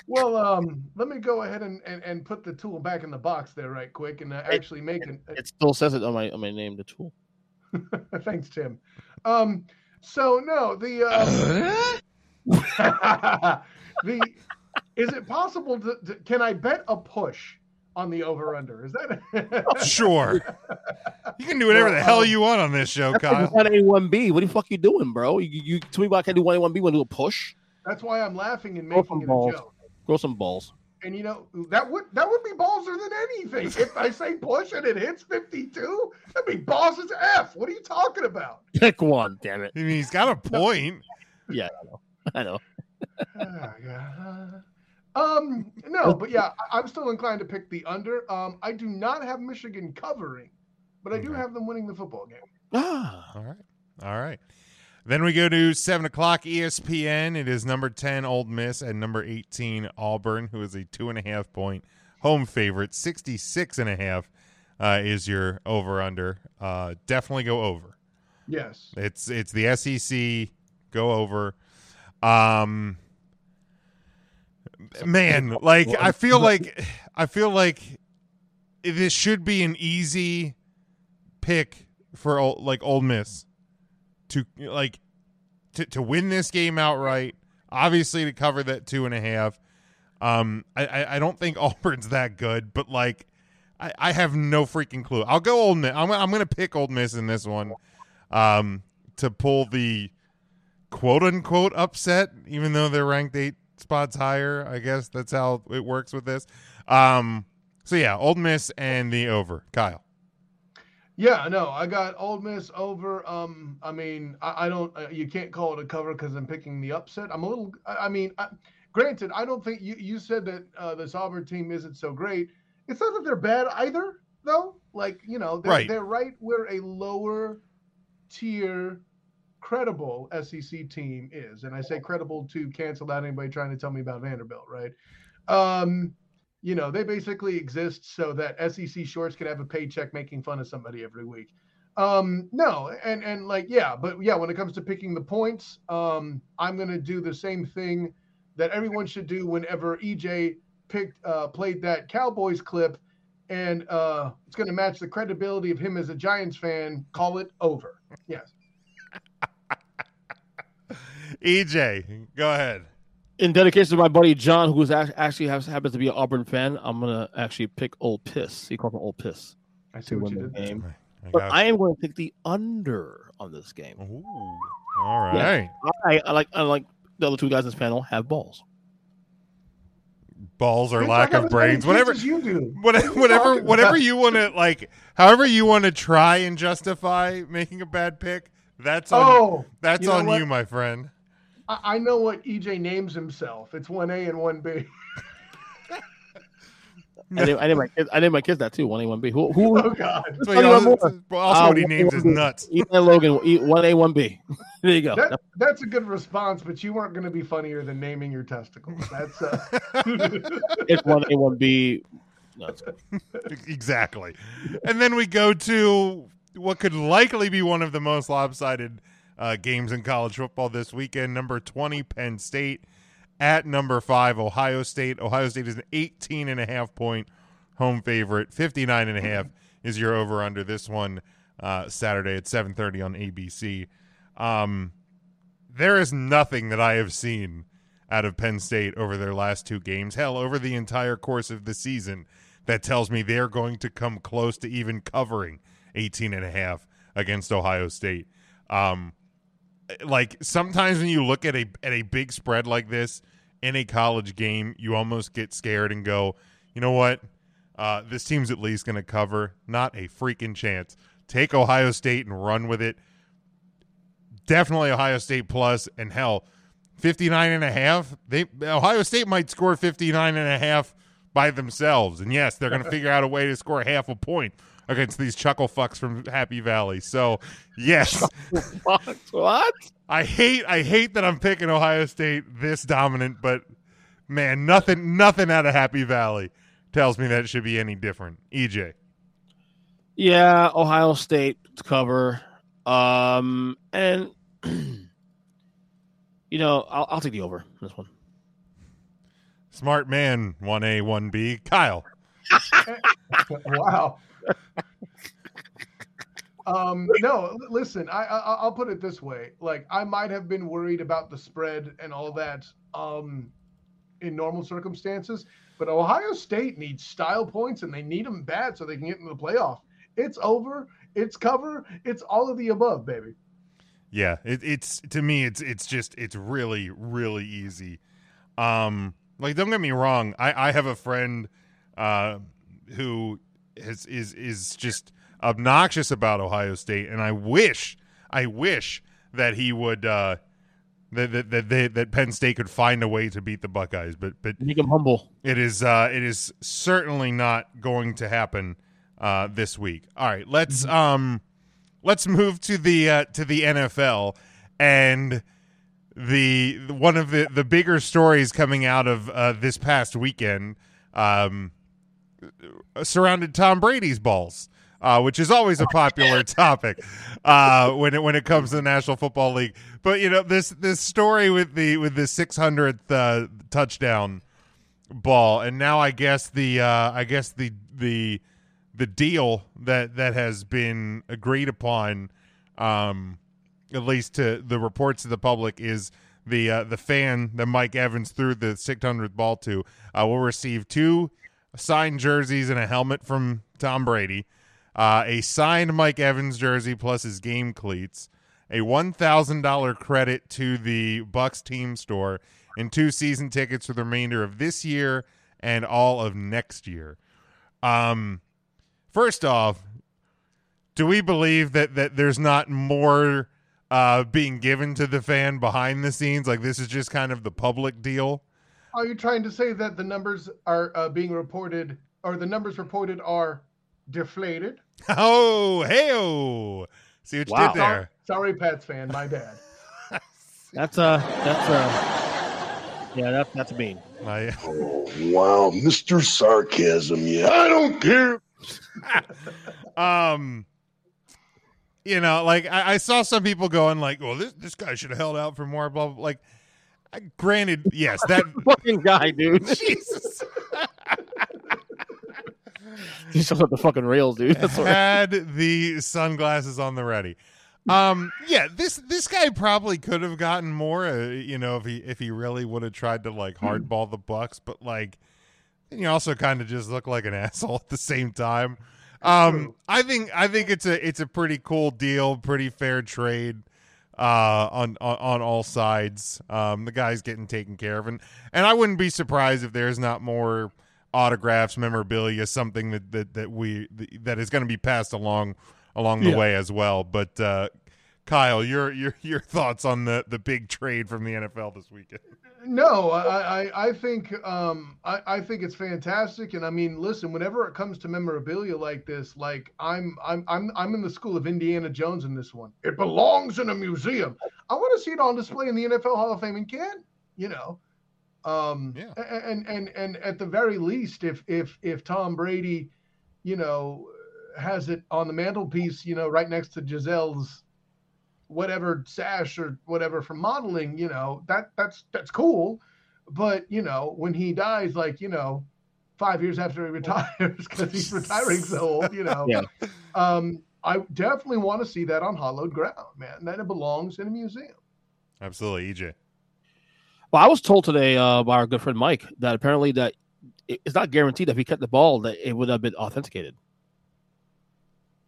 Well, um, let me go ahead and, and, and put the tool back in the box there, right quick, and uh, actually make an. It still says it on my on my name, the tool. Thanks, Tim. Um, so no, the uh, the is it possible to, to can I bet a push on the over under? Is that Sure. You can do whatever the hell you want on this show, Kyle. one A one B. What the fuck you doing, bro? You, you tell me why I can do one A one B when do a push? That's why I'm laughing and making some it balls. a joke. Grow some balls. And you know that would that would be ballser than anything. If I say push and it hits 52, that'd be balls as f. What are you talking about? Pick one, damn it. I mean, he's got a point. Yeah, I know. I know. Ah, yeah. Um, no, but yeah, I'm still inclined to pick the under. Um, I do not have Michigan covering, but I do have them winning the football game. Ah, All right. All right. Then we go to 7 o'clock ESPN. It is number 10 Ole Miss and number 18 Auburn, who is a two and a half point home favorite. 66 and a half uh, is your over under. Uh, definitely go over. Yes. It's it's the SEC. Go over. Um, man, like I feel like I feel like this should be an easy pick for like Ole Miss to like to to win this game outright. Obviously, to cover that two and a half. Um, I I, don't think Auburn's that good, but like. I, I have no freaking clue. I'll go Ole Miss. I'm, I'm going to pick Ole Miss in this one um, to pull the quote unquote upset, even though they're ranked eight spots higher. I guess that's how it works with this. Um, so yeah, Ole Miss and the over. Kyle. Yeah, no, I got Ole Miss over. Um, I mean, I, I don't. Uh, you can't call it a cover because I'm picking the upset. I'm a little. I, I mean, I, granted, I don't think you you said that uh, this Auburn team isn't so great. It's not that they're bad either, though. Like you know, they're Right. they're right where a lower tier credible SEC team is, and I say credible to cancel out anybody trying to tell me about Vanderbilt, right? Um, you know, they basically exist so that SEC shorts can have a paycheck making fun of somebody every week. Um, no, and and like yeah, but yeah, when it comes to picking the points, um, I'm gonna do the same thing that everyone should do whenever EJ picked uh, played that Cowboys clip, and uh, it's going to match the credibility of him as a Giants fan. Call it over. Yes. EJ, go ahead. In dedication to my buddy John, who's actually has, happens to be an Auburn fan, I'm gonna actually pick Old Piss. He calls him Old Piss. I see what you did. Game. I But got I am going to pick the under on this game. Ooh, all Yeah. I, I like I like the other two guys in this panel have balls. Balls or Bitch, I lack of brains, whatever. you do. Whatever, What are you whatever, whatever you want to like, however you want to try and justify making a bad pick. That's on. Oh, that's you know on what? you, my friend. I, I know what EJ names himself. It's one A and one B. I named, I named my kids. I named my kids that too. One A, one B. Who? Who? Oh God. That's what Tell he you also, more. also Uh, what he one A, names is nuts. Eli Logan. One A, one B. There you go. That, that's a good response, but you weren't going to be funnier than naming your testicles. That's uh, It's one A, one B. No, exactly. And then we go to what could likely be one of the most lopsided uh, games in college football this weekend. Number 20, Penn State at number five, Ohio State. Ohio State is an 18 and a half point home favorite. 59 and a half is your over under this one uh, Saturday at 7:30 on ABC. Um, there is nothing that I have seen out of Penn State over their last two games, hell, over the entire course of the season, that tells me they're going to come close to even covering 18 and a half against Ohio State. Um, like sometimes when you look at a at a big spread like this in a college game, you almost get scared and go, you know what? Uh, this team's at least going to cover. Not a freaking chance. Take Ohio State and run with it. Definitely Ohio State plus and hell, 59 and a half. They Ohio State might score 59 and a half by themselves. And yes, they're going to figure out a way to score half a point against these chuckle fucks from Happy Valley. So, yes. what? I hate I hate that I'm picking Ohio State this dominant, but man, nothing nothing out of Happy Valley tells me that it should be any different. EJ. Yeah, Ohio State to cover. Um, and you know, I'll, I'll take the over this one. Smart man, 1A, 1B. Kyle. wow. Um, no, listen, I, I I'll put it this way. Like I might have been worried about the spread and all that um in normal circumstances, but Ohio State needs style points and they need them bad so they can get into the playoff. It's over, it's cover, it's all of the above, baby. Yeah, it, it's to me it's it's just it's really really easy. Um like don't get me wrong, I I have a friend uh who is is is just obnoxious about Ohio State and I wish I wish that he would uh that that that, they, that Penn State could find a way to beat the Buckeyes, but but Make them humble. it is uh it is certainly not going to happen uh this week. All right, let's um let's move to the uh to the NFL and the one of the the bigger stories coming out of uh this past weekend um surrounded Tom Brady's balls. Uh, which is always a popular topic uh, when it when it comes to the National Football League. But you know this this story with the with the 600th uh, touchdown ball, and now I guess the uh, I guess the the the deal that that has been agreed upon, um, at least to the reports to the public, is the uh, the fan that Mike Evans threw the 600th ball to uh, will receive two signed jerseys and a helmet from Tom Brady, uh, a signed Mike Evans jersey plus his game cleats, a one thousand dollar credit to the Bucks team store, and two season tickets for the remainder of this year and all of next year. Um, first off, do we believe that that there's not more uh, being given to the fan behind the scenes? Like this is just kind of the public deal. Are you trying to say that the numbers are uh, being reported, or the numbers reported are deflated? Oh, hey, see what you did there. Sorry, Pats fan, my bad. That's a that's uh yeah, that's that's mean. My, Wow, Mr. Sarcasm. Yeah, I don't care. um, you know, like I, I saw some people going like, "Well, this this guy should have held out for more." Blah blah. Like, I- granted, yes, that Fucking guy, dude. Jesus. He's at the fucking rails, dude. That's all right. had the sunglasses on the ready. Um, yeah, this this guy probably could have gotten more, uh, you know, if he if he really would have tried to like hardball the Bucks, but like, you also kind of just look like an asshole at the same time. Um, I think I think it's a it's a pretty cool deal, pretty fair trade uh on, on on all sides. Um the guy's getting taken care of. And and i wouldn't be surprised if there's not more autographs memorabilia something that that, that we that is going to be passed along along the Yeah. way as well. But uh kyle your your your thoughts on the the big trade from the nfl this weekend No, I, I, I think um, I, I think it's fantastic, and I mean, listen, whenever it comes to memorabilia like this, like I'm I'm I'm I'm in the school of Indiana Jones in this one. It belongs in a museum. I want to see it on display in the NFL Hall of Fame and can, you know, um, Yeah. and and and at the very least, if if if Tom Brady, you know, has it on the mantelpiece, you know, right next to Gisele's whatever sash or whatever for modeling, you know, that that's that's cool. But you know, when he dies, like you know, five years after he retires, because he's retiring so old, you know, Yeah. um, I definitely want to see that on hollowed ground, man. That it belongs in a museum. absolutely ej Well, I was told today uh, by our good friend Mike that apparently that it's not guaranteed that if he cut the ball that it would have been authenticated.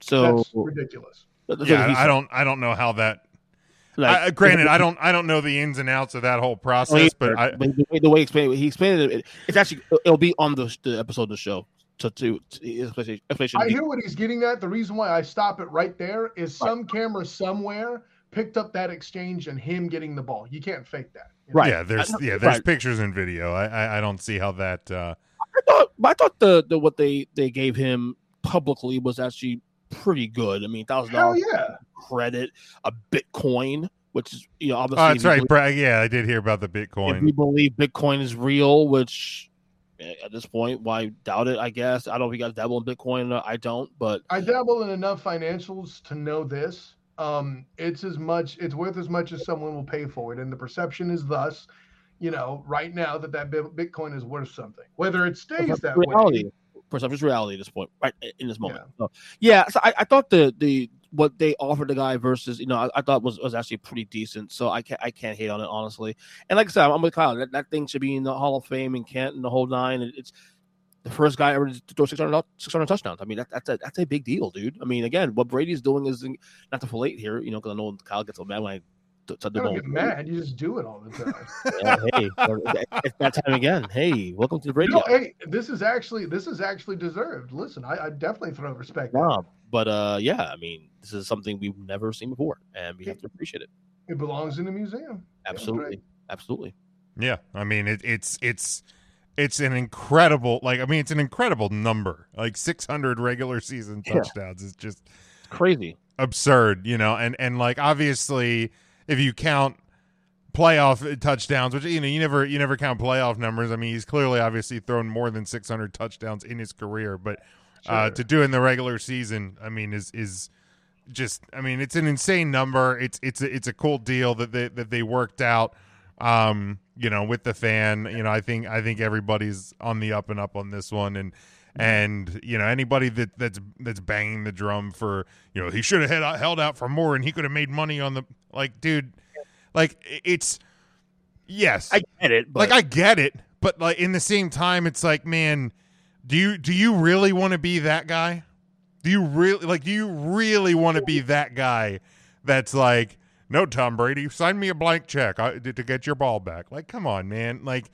So That's ridiculous. That's yeah I, I don't i don't know how that Like, I, granted i don't i don't know the ins and outs of that whole process but i but the way, the way he explained it, he explained it, it- it's actually it'll be on the, the episode of the show. To to, to explanation. explanation I hear what he's getting at. The reason why I stop it right there is some camera somewhere picked up that exchange and him getting the ball. You can't fake that. you know? Right. yeah there's yeah there's right. pictures and video I, I i don't see how that uh I thought, I thought the, the what they they gave him publicly was actually pretty good. I mean, thousand Hell dollars yeah. credit, a Bitcoin, which is you know obviously. oh that's right believe- yeah i did hear about the If bitcoin we believe Bitcoin is real, which eh, at this point, why doubt it? I guess I don't know if you guys dabble in Bitcoin. I don't, but I dabble in enough financials to know this. Um, it's as much, it's worth as much as someone will pay for it, and the perception is thus, you know, right now that that Bitcoin is worth something. Whether it stays that reality, way, perception is reality at this point, right in this moment. So, yeah, so I, I thought the the what they offered the guy versus you know I, I thought was, was actually pretty decent. So I can't I can't hate on it honestly. And like I said, I'm with Kyle. That, that thing should be in the Hall of Fame and Canton and the whole nine. It- It's the first guy ever to throw 600, 600 touchdowns. I mean that, that's a that's a big deal, dude. I mean again, what Brady's doing is not to filate here, you know, because I know Kyle gets so mad when I. t- t- I don't don't- get mad. You just do it all the time. Yeah, hey, it's that time again. Hey, welcome to the Brady. No, Hour. hey, this is actually this is actually deserved. Listen, I, I definitely throw respect. No, but uh, yeah, I mean, this is something we've never seen before, and we have to appreciate it. It belongs in a museum. Absolutely, absolutely. Yeah, I mean it, it's it's it's an incredible like I mean it's an incredible number like 600 regular season Yeah. touchdowns is just crazy absurd you know and and like obviously if you count playoff touchdowns which you know you never you never count playoff numbers I mean he's clearly obviously thrown more than 600 touchdowns in his career but uh Sure. to do in the regular season I mean is is just I mean it's an insane number. It's it's a, it's a cool deal that they that they worked out. Um, you know, with the fan, you know, I think I think everybody's on the up and up on this one, and and you know anybody that that's that's banging the drum for you know he should have held out, held out for more and he could have made money on the like dude, like it's yes I get it, but like I get it, but like in the same time, it's like, man, do you do you really want to be that guy? Do you really like? Do you really want to be that guy? That's like, no, Tom Brady, sign me a blank check to get your ball back. Like, come on, man. Like,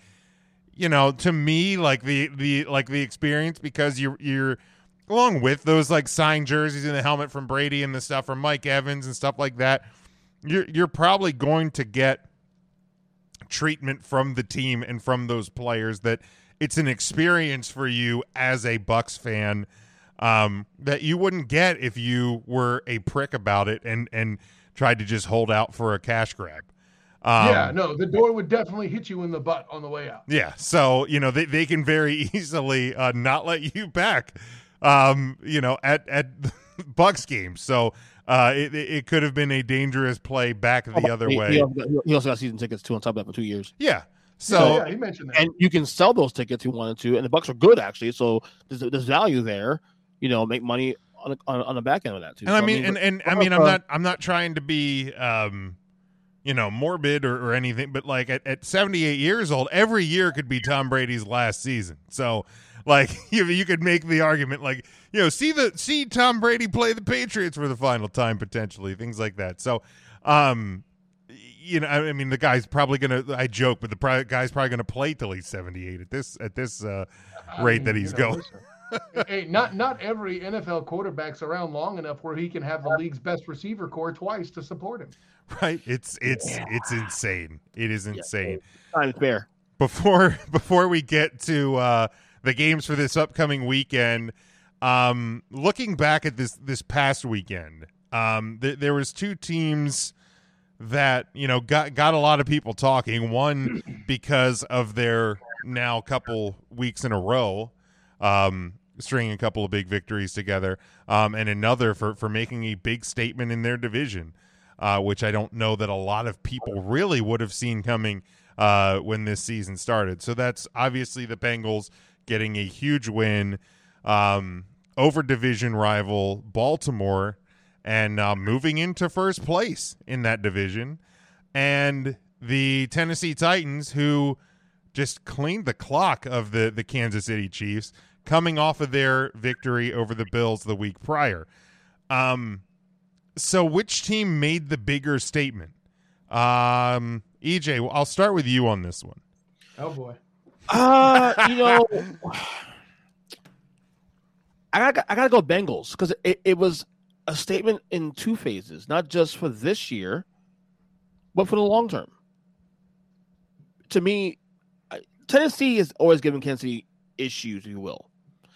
you know, to me, like the the like the experience because you're you're along with those like signed jerseys and the helmet from Brady and the stuff from Mike Evans and stuff like that. You're you're probably going to get treatment from the team and from those players that it's an experience for you as a Bucks fan um, that you wouldn't get if you were a prick about it and and tried to just hold out for a cash grab. Um, yeah, no, the door would definitely hit you in the butt on the way out. yeah, so you know they, they can very easily uh, not let you back, um, you know, at at Bucks games. So uh, it it it could have been a dangerous play back the other he, way. He also, got, he also got season tickets too on top of that for two years. Yeah. So yeah, he mentioned that. and you can sell those tickets if you wanted to, and the Bucks are good actually. So there's, there's value there. You know, make money on the, on, on the back end of that too. And I mean, and, and I but, mean, I'm not, I'm not trying to be, um, you know, morbid or, or anything, but like at, at 78 years old, every year could be Tom Brady's last season. So, like, you you could make the argument, like, you know, see the see Tom Brady play the Patriots for the final time potentially, things like that. So, um, you know, I I mean, the guy's probably gonna. I joke, but the guy's probably gonna play till he's 78 at this at this uh, I rate mean, that you he's know, going. hey, not not every NFL quarterback's around long enough where he can have the league's best receiver core twice to support him. Right? It's it's it's insane. It is insane. Time fair. Before before we get to uh, the games for this upcoming weekend, um, looking back at this this past weekend, um, th- there was two teams that you know got got a lot of people talking. One because of their now couple weeks in a row, um, stringing a couple of big victories together, um, and another for for making a big statement in their division, uh, which I don't know that a lot of people really would have seen coming uh, when this season started. So that's obviously the Bengals getting a huge win um, over division rival Baltimore and uh, moving into first place in that division. And the Tennessee Titans, who just cleaned the clock of the, the Kansas City Chiefs, coming off of their victory over the Bills the week prior. Um, so which team made the bigger statement? Um, EJ, I'll start with you on this one. Oh boy. Uh, you know, I got I gotta go Bengals because it, it was a statement in two phases, not just for this year, but for the long term. To me, Tennessee is always giving Kansas City issues, if you will.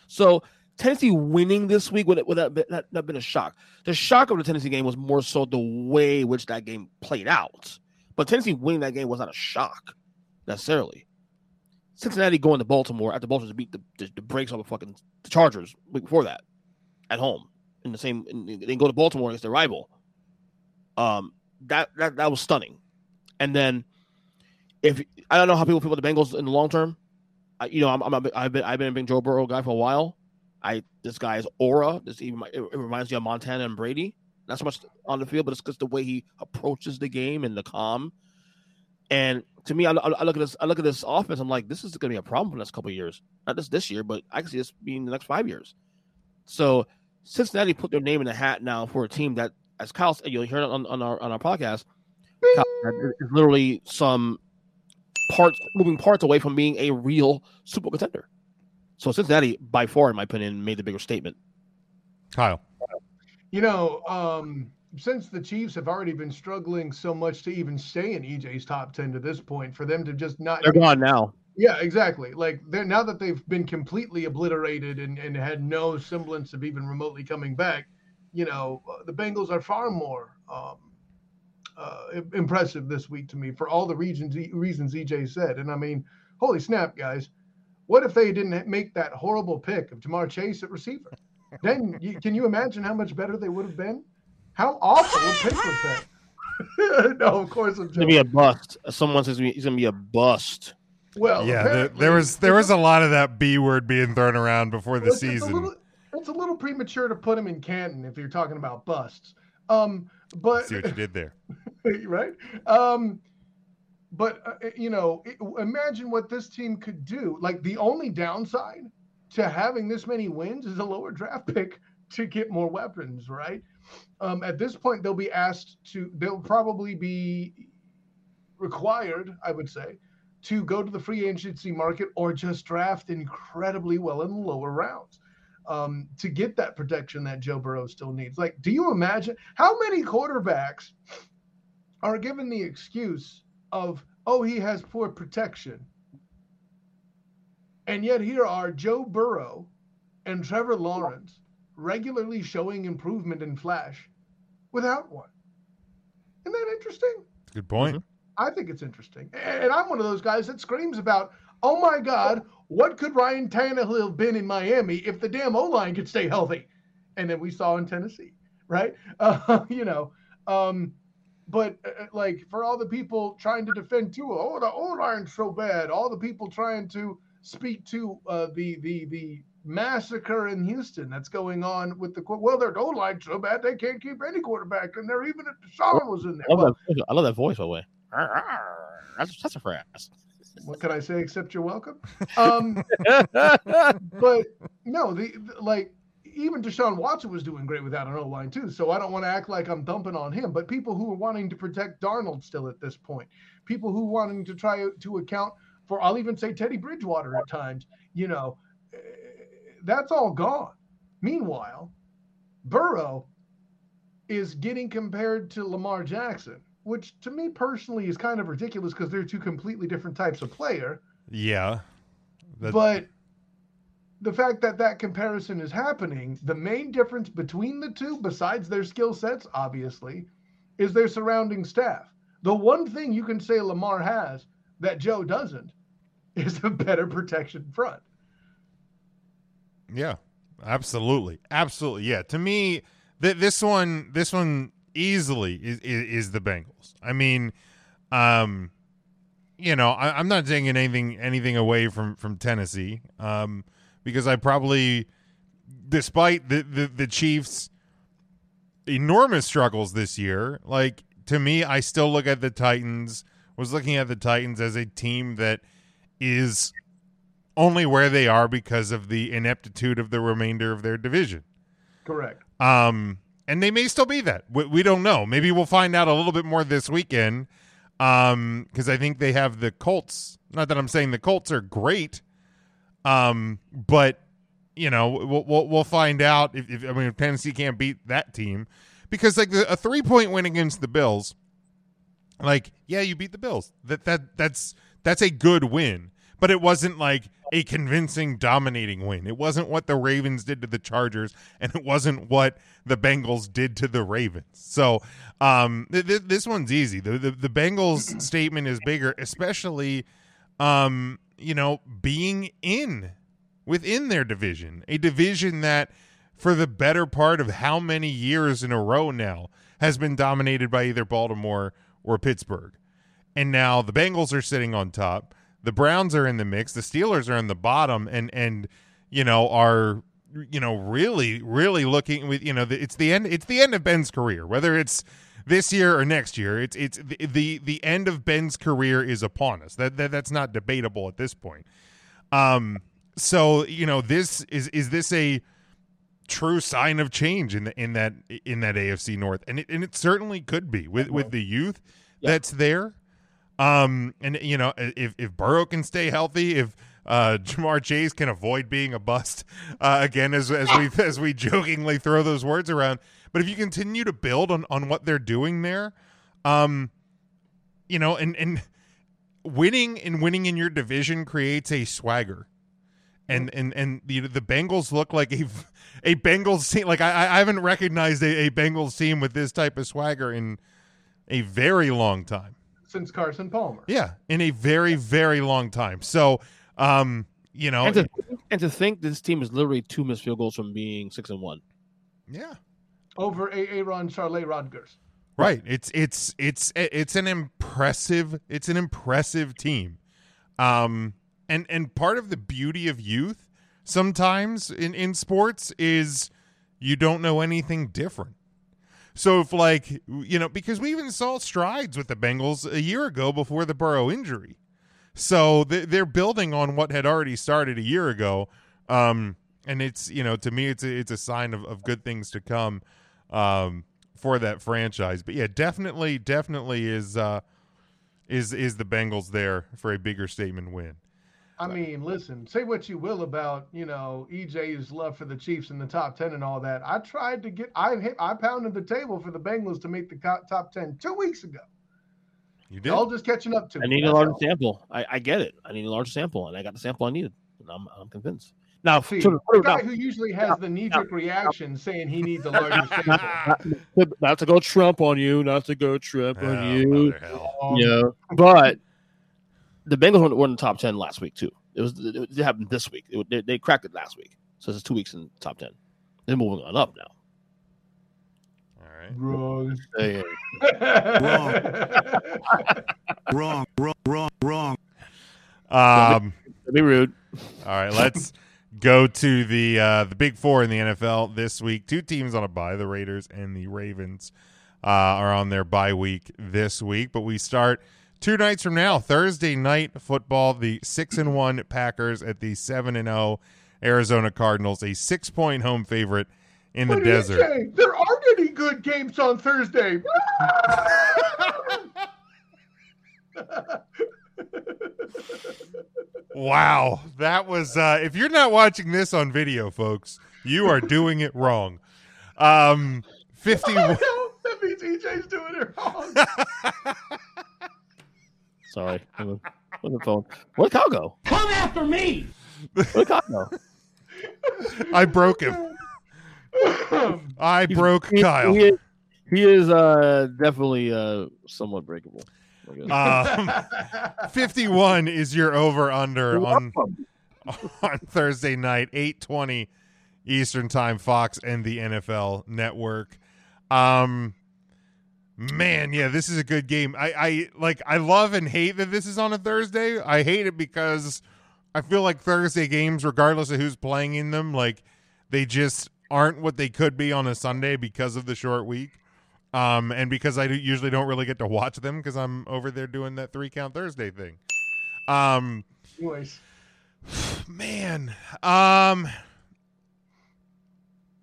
So Tennessee winning this week would would have been, not been a shock. The shock of the Tennessee game was more so the way which that game played out. But Tennessee winning that game was not a shock necessarily. Cincinnati going to Baltimore after Baltimore beat the, the, the brakes off of fucking the Chargers week before that at home in the same they go to Baltimore against their rival. Um, that that that was stunning. And then if I don't know how people feel about the Bengals in the long term, I, you know I'm, I'm a, I've been I've been a big Joe Burrow guy for a while. I this guy's aura, this even it, reminds me of Montana and Brady. Not so much on the field, but it's just the way he approaches the game and the calm. And to me, I, I look at this. I look at this offense. I'm like, this is going to be a problem for the next couple years. Not just this year, but I can see this being the next five years. So Cincinnati put their name in the hat now for a team that, as Kyle, said, you'll hear it on, on our on our podcast, is literally some parts moving parts away from being a real Super Bowl contender. So Cincinnati, by far, in my opinion, made the bigger statement. Kyle. You know, um, since the Chiefs have already been struggling so much to even stay in EJ's top 10 to this point, for them to just not. They're gone now. Yeah, exactly. Like they're now that they've been completely obliterated and, and had no semblance of even remotely coming back, you know, uh, the Bengals are far more um, uh, impressive this week to me for all the reasons reasons EJ said. And I mean, holy snap, guys! What if they didn't make that horrible pick of Ja'Marr Chase at receiver? then you, can you imagine how much better they would have been? How awful a pick was that? no, of course I'm He's gonna be a bust. Someone says he's gonna be a bust. Well, yeah, there, there was there was a lot of that B word being thrown around before the Well, it's- It's a, season. little, it's a little premature to put him in Canton if you're talking about busts. Um, but See what you did there. right? Um, but uh, you know, imagine what this team could do. Like the only downside to having this many wins is a lower draft pick to get more weapons, right? Um, at this point, they'll be asked to. They'll probably be required, I would say, to go to the free agency market or just draft incredibly well in the lower rounds um, to get that protection that Joe Burrow still needs. Like, do you imagine how many quarterbacks are given the excuse of, oh, he has poor protection? And yet here are Joe Burrow and Trevor Lawrence regularly showing improvement in flash without one. Isn't that interesting? Good point. I think it's interesting. And I'm one of those guys that screams about, oh my God, what could Ryan Tannehill have been in Miami if the damn O line could stay healthy? And then we saw in Tennessee, right? Uh, you know, um, but uh, like for all the people trying to defend Tua, oh the O line's so bad. All the people trying to speak to uh, the the the massacre in Houston that's going on with the well, their O line so bad they can't keep any quarterback, and they're even if Deshaun was in there. I love, Well, that, I love that voice, by the way. That's that's a phrase. what can I say except you're welcome? Um, but no, the- like even Deshaun Watson was doing great without an O line too. So I don't want to act like I'm dumping on him. But people who are wanting to protect Darnold still at this point, people who wanting to try to account for, I'll even say Teddy Bridgewater at times. You know, eh, that's all gone. Meanwhile, Burrow is getting compared to Lamar Jackson, which to me personally is kind of ridiculous because they're two completely different types of player. Yeah. That- But the fact that that comparison is happening, the main difference between the two, besides their skill sets, obviously, is their surrounding staff. The one thing you can say Lamar has that Joe doesn't is a better protection front. Yeah, absolutely, absolutely. Yeah, to me, th- this one, this one easily is, is is the Bengals. I mean, um, you know, I, I'm not taking anything anything away from from Tennessee, um, because I probably, despite the the, the Chiefs' enormous struggles this year, like to me, I still look at the Titans. Was looking at the Titans as a team that is only where they are because of the ineptitude of the remainder of their division. Correct. Um, and they may still be that. We, we don't know. Maybe we'll find out a little bit more this weekend. Um, because I think they have the Colts. Not that I'm saying the Colts are great. Um, but you know, we'll we'll, we'll find out if, if I mean if Tennessee can't beat that team because like the, a three point win against the Bills, like yeah, you beat the Bills. That that that's that's a good win, but it wasn't like a convincing dominating win. It wasn't what the Ravens did to the Chargers and it wasn't what the Bengals did to the Ravens. So, um th- th- this one's easy. The, the the Bengals statement is bigger, especially um you know, being in within their division, a division that for the better part of how many years in a row now has been dominated by either Baltimore or Pittsburgh. And now the Bengals are sitting on top. The Browns are in the mix. The Steelers are in the bottom and and you know are you know really really looking with you know it's the end it's the end of Ben's career whether it's this year or next year it's it's the the, the end of Ben's career is upon us. That, that that's not debatable at this point. Um so you know this is is this a true sign of change in the in that in that AFC North? And it, and it certainly could be with with the youth that's there. Um and you know if if Burrow can stay healthy if uh Ja'Marr Chase can avoid being a bust uh again as as we as we jokingly throw those words around but if you continue to build on on what they're doing there um you know and and winning and winning in your division creates a swagger and and and the the Bengals look like a a Bengals team. Like I I haven't recognized a, a Bengals team with this type of swagger in a very long time. Since Carson Palmer. Yeah, in a very very long time. So, um, you know, and to, and to think this team is literally two missed field goals from being six and one. yeah, Over. Aaron Charles Rodgers. right. It's it's it's it's an impressive it's an impressive team. Um, and and part of the beauty of youth sometimes in in sports is you don't know anything different. So if like you know because we even saw strides with the Bengals a year ago before the Burrow injury. So they- they're building on what had already started a year ago. Um and it's you know to me it's a, it's a sign of, of good things to come um for that franchise. But yeah, definitely definitely is uh is is the Bengals there for a bigger statement win. I mean, listen, say what you will about, you know, EJ's love for the Chiefs in the top 10 and all that. I tried to get, I hit, I pounded the table for the Bengals to make the top 10 two weeks ago. You did. All just catching up to I me. need a That's larger sample. I, I get it. I need a larger sample, and I got the sample I needed. And I'm, I'm convinced. Now, See, to- the guy now- who usually has the knee jerk reaction saying he needs a larger sample. not, not to go Trump on you, not to go Trump Oh, on you. mother hell. Yeah, but the Bengals were were in the top ten last week too. It was it, it happened this week. It, they, they cracked it last week, so it's two weeks in the top ten. They're moving on up now. All right. Wrong. Wrong, wrong, wrong, wrong. Um, be rude. All right, let's go to the uh, the big four in the NFL this week. Two teams on a bye: the Raiders and the Ravens uh, are on their bye week this week. But we start two nights from now, Thursday night football. The six and one Packers at the seven and zero Arizona Cardinals, a six point home favorite in the desert. There aren't any good games on Thursday. Wow, that was. Uh, if you're not watching this on video, folks, you are doing it wrong. Um, fifty. that means EJ's doing it wrong. Sorry. On the, on the phone. Where'd Kyle go? Come after me. Where'd Kyle go? I broke him. I broke He- Kyle. He, he is uh, definitely uh, somewhat breakable. Um, 51 is your over under on on Thursday night, 8:20 Eastern Time, Fox and the NFL Network. Um, man, yeah, this is a good game. I, I like, I love and hate that this is on a Thursday. I hate it because I feel like Thursday games, regardless of who's playing in them, like they just aren't what they could be on a Sunday because of the short week. Um, and because I do, usually don't really get to watch them because I'm over there doing that three count Thursday thing. Um, Anyways, man, um,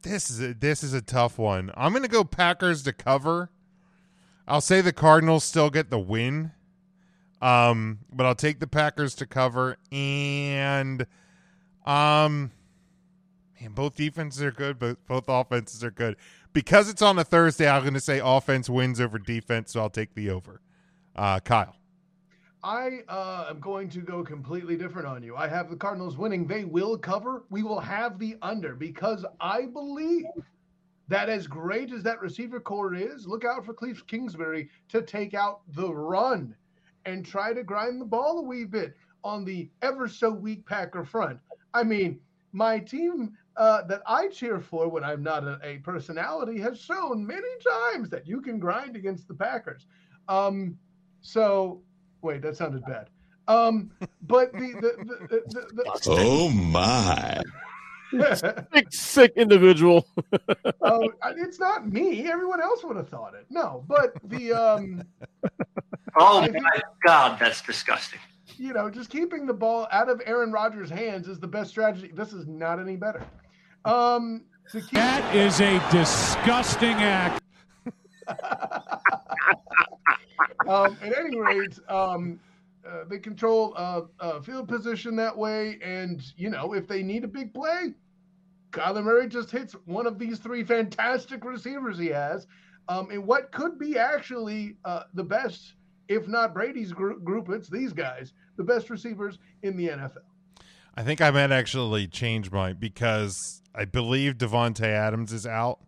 this is a, this is a tough one. I'm gonna go Packers to cover. I'll say the Cardinals still get the win. Um, but I'll take the Packers to cover and um man, both defenses are good, but both offenses are good. Because it's on a Thursday, I'm gonna say offense wins over defense, so I'll take the over. Uh Kyle. I uh, am going to go completely different on you. I have the Cardinals winning. They will cover. We will have the under because I believe that as great as that receiver core is, look out for Kliff Kingsbury to take out the run and try to grind the ball a wee bit on the ever so weak Packer front. I mean, my team uh, that I cheer for when I'm not a, a personality has shown many times that you can grind against the Packers. Um, so wait, that sounded bad. Um, but the the, the, the, the, Oh my. sick, sick individual. Oh, it's not me. Everyone else would have thought it. No, but the um, Oh I think- my God, that's disgusting. you know, just keeping the ball out of Aaron Rodgers' hands is the best strategy. This is not any better. Um, keep- That is a disgusting act. um, at any rate, um, uh, they control uh, uh, field position that way, and you know, if they need a big play, Kyler Murray just hits one of these three fantastic receivers he has, um, in what could be actually uh, the best, if not Brady's group, group, it's these guys, the best receivers in the NFL. I think I might actually change mine because I believe Davante Adams is out.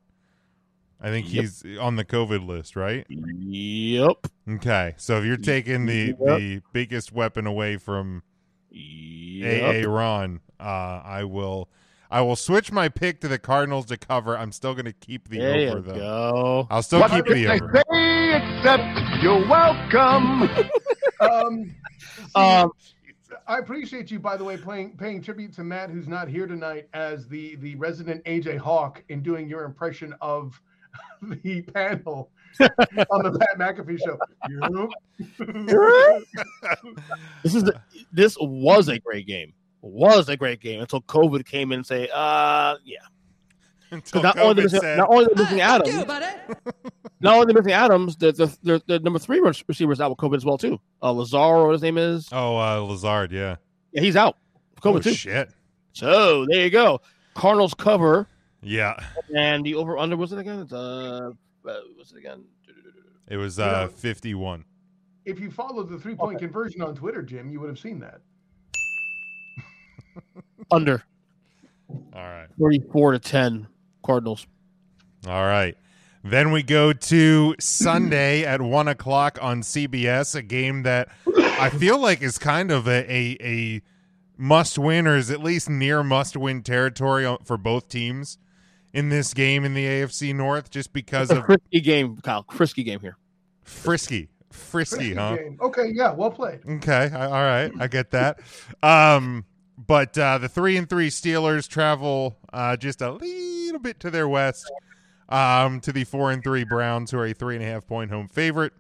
I think Yep. he's on the COVID list, right? Yep. Okay, so if you're taking the Yep. the biggest weapon away from Yep. AA Ron, uh, I will I will switch my pick to the Cardinals to cover. I'm still going to keep the There over though. go. I'll still What keep the I over. except you're welcome. Um, Um, I appreciate you, by the way, playing paying tribute to Matt, who's not here tonight, as the the resident AJ Hawk, in doing your impression of the panel on the Pat McAfee show. This is a, this was a great game. Was a great game until COVID came in and say, uh, yeah. Until not only COVID they're missing, said, not only they're missing Adams, not only they're missing Adams, the the, the, the number three receivers out with COVID as well too. Uh, Lazar, what his name is? Oh, uh, Lazard, yeah. Yeah, he's out. COVID Oh, too. shit. So there you go. Cardinals cover, Yeah, and the over under was it again? It's, uh, uh, what's it again? it was uh, 51. if you followed the three point conversion on Twitter, Jim, you would have seen that. Under All right. thirty-four to ten. Cardinals. All right. Then we go to Sunday at one o'clock on CBS, a game that I feel like is kind of a, a, a must win or is at least near must win territory for both teams. in this game in the AFC North just because It's a of frisky game, Kyle. Frisky game here. frisky, frisky, Frisky huh? game. Okay, yeah, well played. Okay, all right, I get that. Um, but uh, the three and three Steelers travel uh, just a little bit to their west um, to the four and three Browns, who are a three and a half point home favorite.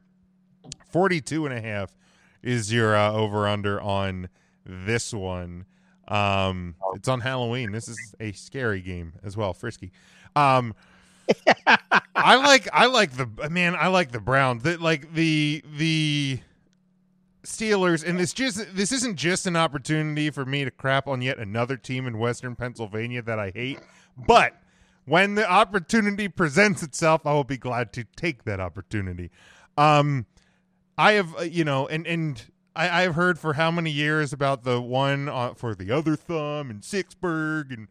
42 and a half is your uh, over under on this one. Um, it's on Halloween. This is a scary game as well, frisky. Um, I like I like the man. I like the Browns. That like the the Steelers, and this just this isn't just an opportunity for me to crap on yet another team in Western Pennsylvania that I hate, but when the opportunity presents itself, I will be glad to take that opportunity. Um, I have uh, you know, and and I, have heard for how many years about the one uh, for the other thumb and Sixburgh and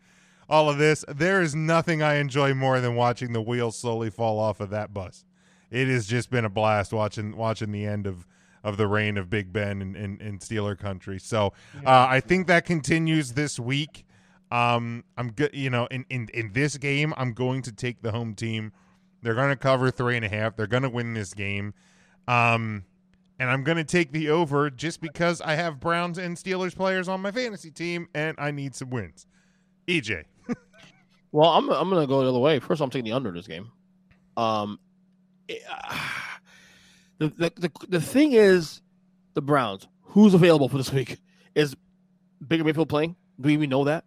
all of this. There is nothing I enjoy more than watching the wheels slowly fall off of that bus. It has just been a blast watching watching the end of of the reign of Big Ben in, in, in Steeler country. So uh, I think that continues this week. Um, I'm good. You know, in, in in this game, I'm going to take the home team. They're going to cover three and a half. They're going to win this game. Um, and I'm going to take the over just because I have Browns and Steelers players on my fantasy team, and I need some wins. EJ, Well, I'm I'm gonna go the other way. First, I'm taking the under in this game. Um, it- the, the the the thing is, the Browns. Who's available for this week? Is Baker Mayfield playing? Do we even know that?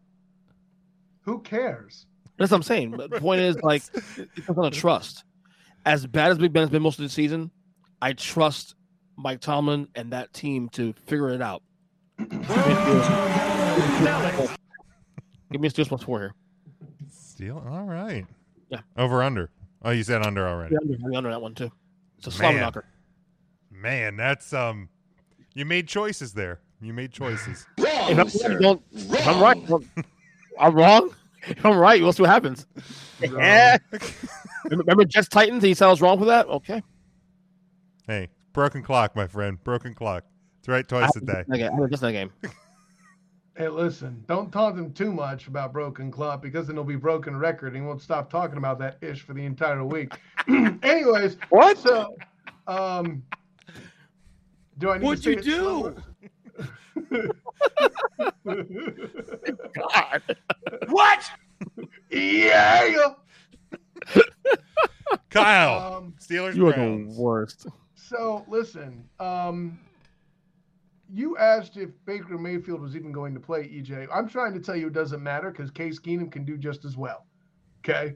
Who cares? That's what I'm saying. But the point is, like, it's not on trust. As bad as Big Ben has been most of the season, I trust Mike Tomlin and that team to figure it out. Give me a Steelers plus four here. Steel. All right. Yeah. Over under. Oh, you said under already. Yeah, under, under that one too. It's a slobber Man. knocker. Man, that's um. You made choices there. You made choices. If I'm, right, don't, if I'm right, well, I'm wrong. If I'm right, we'll see what happens. Yeah. Remember Jets Titans? He said I was wrong for that. Okay. Hey, broken clock, my friend. Broken clock. It's right twice a day. Okay, I just that game. Hey, listen, don't taunt him too much about broken clock because then he'll be broken record and he won't stop talking about that ish for the entire week. Anyways, what? So, um, do I need What'd to you do? God. what? Yeah. Kyle, Um, Steelers. You are Browns. the worst. So listen, um, you asked if Baker Mayfield was even going to play EJ. I'm trying to tell you it doesn't matter because Case Keenum can do just as well. Okay.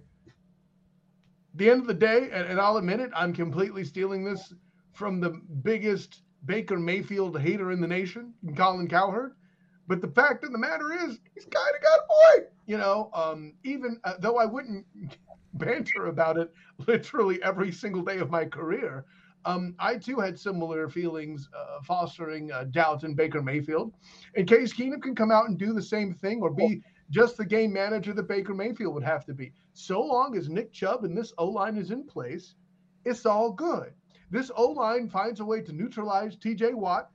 The end of the day, and, and I'll admit it, I'm completely stealing this from the biggest Baker Mayfield hater in the nation, and Colin Cowherd. But the fact of the matter is, he's kind of got a point. You know, um, even uh, though I wouldn't banter about it literally every single day of my career, um, I too had similar feelings uh, fostering uh, doubt in Baker Mayfield. And Case Keenum can come out and do the same thing or be just the game manager that Baker Mayfield would have to be. So long as Nick Chubb and this O line is in place, it's all good. This O line finds a way to neutralize TJ Watt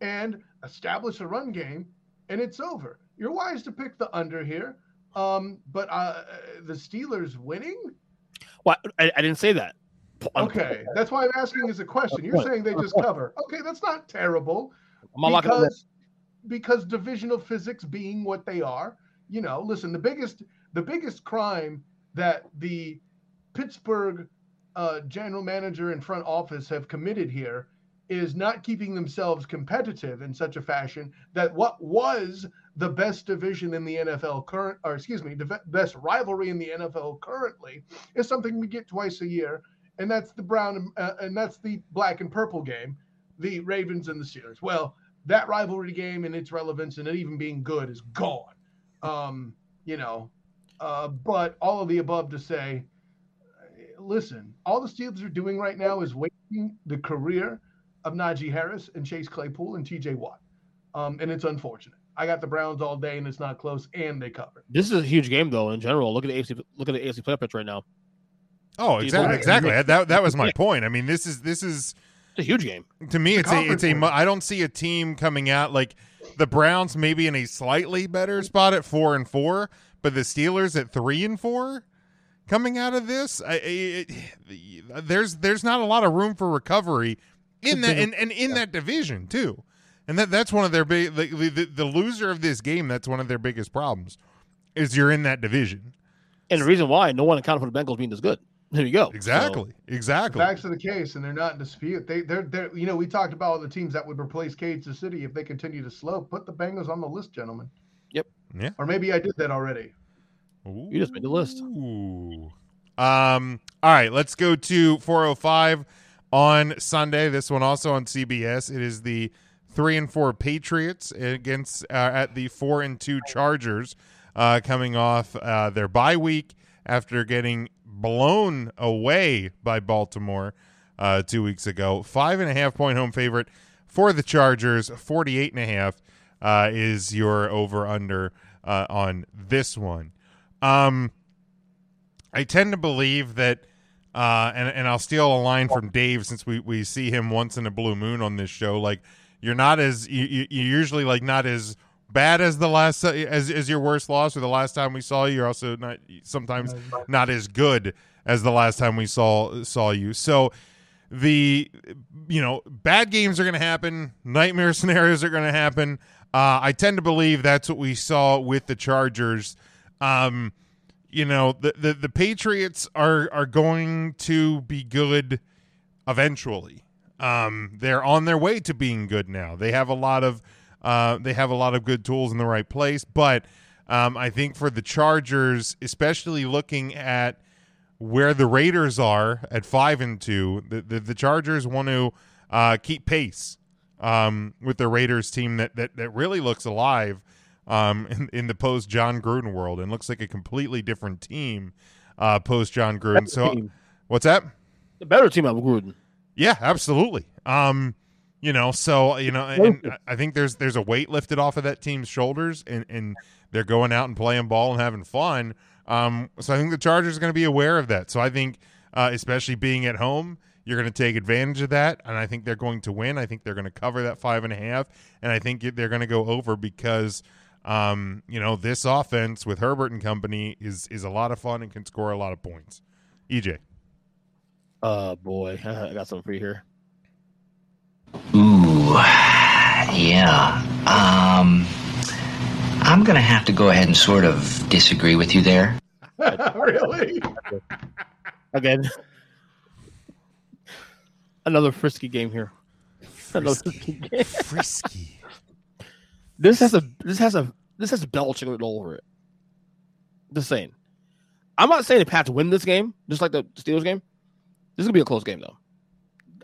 and establish a run game, and it's over. You're wise to pick the under here. Um, but uh, the Steelers winning? Well, I, I didn't say that. Okay, that's why I'm asking as a question. You're saying they just cover. Okay, that's not terrible. I'm not locking them in. because because divisional physics being what they are, you know, listen, the biggest the biggest crime that the Pittsburgh uh, general manager and front office have committed here is not keeping themselves competitive in such a fashion that what was the best division in the NFL current, or excuse me, the best rivalry in the NFL currently is something we get twice a year, and that's the brown and, uh, and that's the black and purple game, the Ravens and the Steelers. Well, that rivalry game and its relevance and it even being good is gone. Um, you know, uh, but all of the above to say, listen, all the Steelers are doing right now is wasting the career of Najee Harris and Chase Claypool and TJ Watt. Um, and it's unfortunate. I got the Browns all day and it's not close and they cover. This is a huge game though. In general, look at the AFC. Look at the AFC playoff pitch right now. Oh, exactly. Exactly. That that was my point. I mean, this is this is It's a huge game. to me. It's It's a a it's a. conference don't see a team coming out like the Browns, maybe in a slightly better spot at four and four, but the Steelers at three and four coming out of this, I, it, there's there's not a lot of room for recovery in that and, and in that division too. And that that's one of their big the, the, the loser of this game. That's one of their biggest problems is you're in that division. And the reason why no one accounted for the Bengals being this good. There you go. Exactly. So, exactly. Facts of the case, and they're not in dispute. They, they're, they're, you know, we talked about all the teams that would replace Kansas City if they continue to slow. Put the Bengals on the list, gentlemen. Yep. Yeah. Or maybe I did that already. Ooh. You just made the list. Ooh. Um. All right. Let's go to 405 on Sunday. This one also on CBS. It is the three and four Patriots against uh, at the four and two Chargers, uh, coming off uh, their bye week after getting blown away by Baltimore uh, two weeks ago. Five and a half point home favorite for the Chargers. 48 and a half uh, is your over under uh, on this one. Um, I tend to believe that, uh, and, and I'll steal a line from Dave since we, we see him once in a blue moon on this show. Like, you're not as, you, you, you're usually like not as bad as the last as as your worst loss or the last time we saw you. You're also not sometimes not as good as the last time we saw saw you. So the you know bad games are going to happen, nightmare scenarios are going to happen. Uh, I tend to believe that's what we saw with the Chargers. Um, you know the, the the Patriots are are going to be good eventually. Um, they're on their way to being good now. They have a lot of uh, they have a lot of good tools in the right place, but um, I think for the Chargers, especially looking at where the Raiders are at five and two, the the, the Chargers want to uh, keep pace um, with the Raiders team that that, that really looks alive um, in, in the post Jon Gruden world and looks like a completely different team uh, post Jon Gruden. Better so, team. what's that? The better team of Gruden. Yeah, absolutely. Um, you know, so you know, and I think there's there's a weight lifted off of that team's shoulders, and and they're going out and playing ball and having fun. Um, so I think the Chargers are going to be aware of that. So I think, uh, especially being at home, you're going to take advantage of that, and I think they're going to win. I think they're going to cover that five and a half, and I think they're going to go over because, um, you know, this offense with Herbert and company is is a lot of fun and can score a lot of points. EJ. Uh, boy, I got something for you here. Ooh, yeah. Um, I'm going to have to go ahead and sort of disagree with you there. really? Again. Another frisky game here. Frisky frisky. This has a this has a this has a Belichick all over it. Just saying. I'm not saying the Pats win this game, just like the Steelers game. This is gonna be a close game though.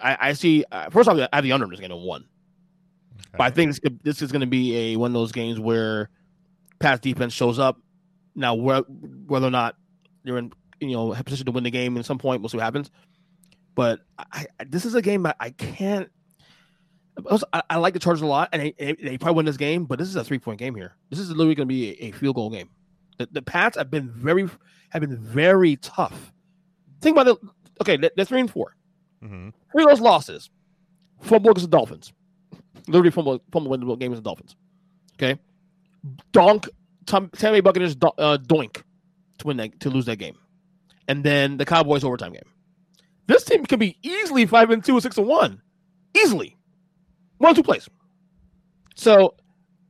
I, I see. Uh, first off, I have the under in this game one. Okay. But I think this, this is to be a one of those games where Pat's defense shows up. Now, wh- whether or not they're in you know a position to win the game at some point, we'll see what happens. But I, I, this is a game I, I can't. I, I, like the Chargers a lot, and they, they, probably win this game. But this is a three point game here. This is literally going to be a, a, field goal game. The, the Pats have been very have been very tough. Think about it. Okay, they're three and 4 mm-hmm. Three of those losses, fumble against the Dolphins. Literally fumble, fumble win the game against the Dolphins. Okay, donk Tom, Tammy Buccaneers do, uh, doink to win that to lose that game, and then the Cowboys overtime game. This team can be easily five and two, six and one, easily, one two plays. So,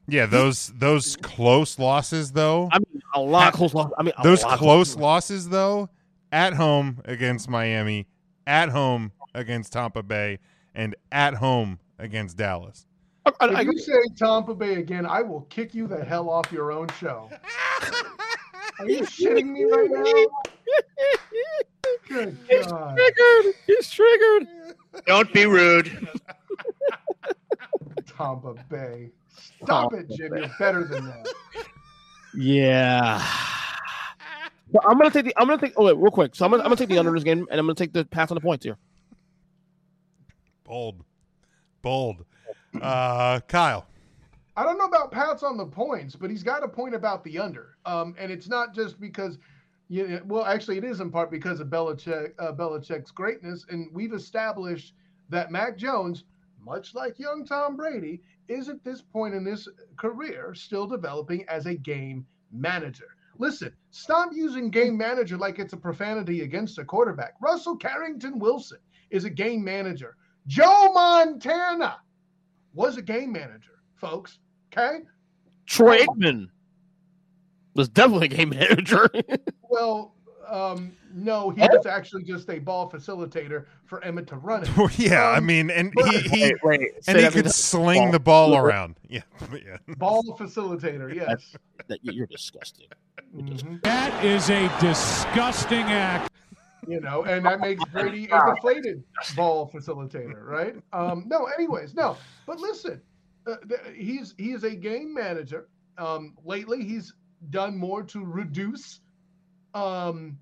yeah, those those close losses though. I mean, a lot of close losses. I mean, those close losses though, at home against Miami, at home against Tampa Bay and at home against Dallas. if I, you say Tampa Bay again, I will kick you the hell off your own show. Are you shitting me right now? Good He's God. triggered. He's triggered. Don't be rude. Tampa Bay. Stop Tampa it, Jim. Bay. You're better than that. Yeah. But I'm gonna take the. I'm gonna take. Oh wait, real quick. So I'm gonna. I'm gonna take the under this game, and I'm gonna take the Pats on the points here. Bold, bold. Uh, Kyle. I don't know about Pats on the points, but he's got a point about the under. Um, and it's not just because, you know, well, actually, it is in part because of Belichick, uh, Belichick's greatness, and we've established that Mac Jones, much like young Tom Brady, is at this point in his career still developing as a game manager. Listen, stop using game manager like it's a profanity against a quarterback. Russell Carrington Wilson is a game manager. Joe Montana was a game manager, folks. Okay. Troy Aikman was definitely a game manager. well, um, no, he was actually just a ball facilitator for Emmitt to run it. Well, yeah, um, I mean, and he, he wait, wait, and he could sling ball. the ball around. Yeah, yeah. Ball facilitator. Yes. That, you're disgusting. Mm-hmm. That is a disgusting act. You know, and that makes Brady a deflated ball facilitator, right? Um, no, anyways, no. But listen, uh, th- he's he is a game manager. Um, lately, he's done more to reduce um,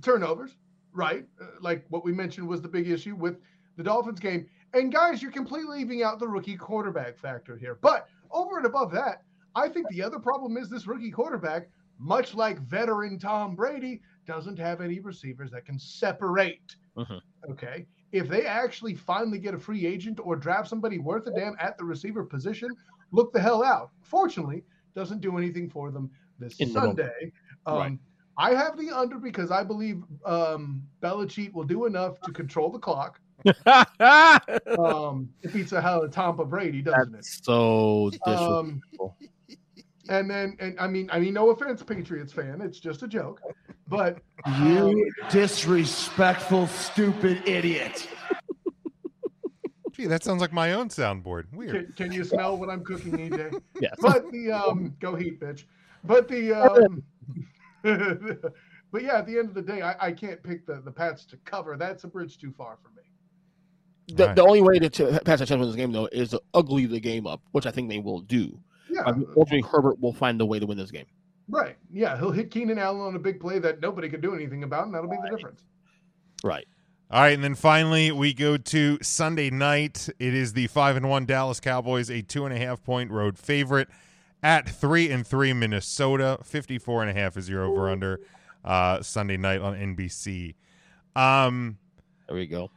turnovers, right? Uh, like what we mentioned was the big issue with the Dolphins game. And guys, you're completely leaving out the rookie quarterback factor here. But over and above that, I think the other problem is this rookie quarterback, much like veteran Tom Brady, doesn't have any receivers that can separate. Mm-hmm. Okay. If they actually finally get a free agent or draft somebody worth a damn at the receiver position, look the hell out. Fortunately, doesn't do anything for them this In Sunday. Um, right. I have the under because I believe um, Belichick will do enough to control the clock. um, it beats a hell of Tampa Brady, doesn't That's it? So um, and then, and I mean, I mean, no offense, Patriots fan, it's just a joke, but you um, disrespectful, stupid idiot. Gee, that sounds like my own soundboard. Weird. Can, can you smell what I'm cooking, EJ? yes. But the um, go heat, bitch. But the um. but yeah, at the end of the day, I, I, can't pick the, the Pats to cover. That's a bridge too far for me. The, right. the only way to, to pass a chance in this game, though, is to ugly the game up, which I think they will do. Yeah. I mean, ultimately, Herbert will find a way to win this game. Right. Yeah. He'll hit Keenan Allen on a big play that nobody could do anything about, and that'll be the difference. Right. All right, and then finally we go to Sunday night. It is the five and one Dallas Cowboys, a two and a half point road favorite at three and three Minnesota. 54 and a half is your over under uh, Sunday night on NBC. Um, there we go.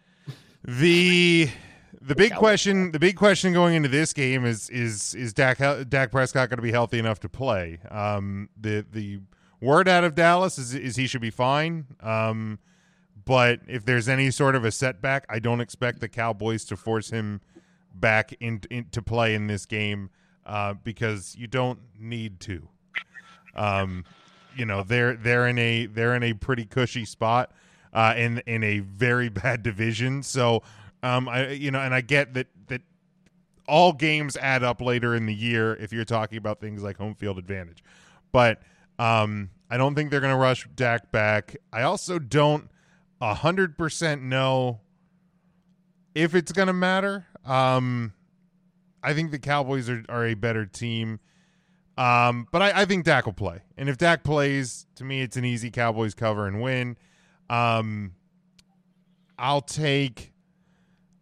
The the big question the big question going into this game is is is Dak Dak Prescott going to be healthy enough to play? Um, the the word out of Dallas is is he should be fine. Um, but if there's any sort of a setback, I don't expect the Cowboys to force him back into in, play in this game uh, because you don't need to. Um, you know they're they're in a they're in a pretty cushy spot uh, in in a very bad division. So um, I you know, and I get that that all games add up later in the year if you're talking about things like home field advantage, but um, I don't think they're going to rush Dak back. I also don't hundred percent know if it's going to matter. Um, I think the Cowboys are, are a better team. Um, but I, I, think Dak will play. And if Dak plays, to me, it's an easy Cowboys cover and win. Um, I'll take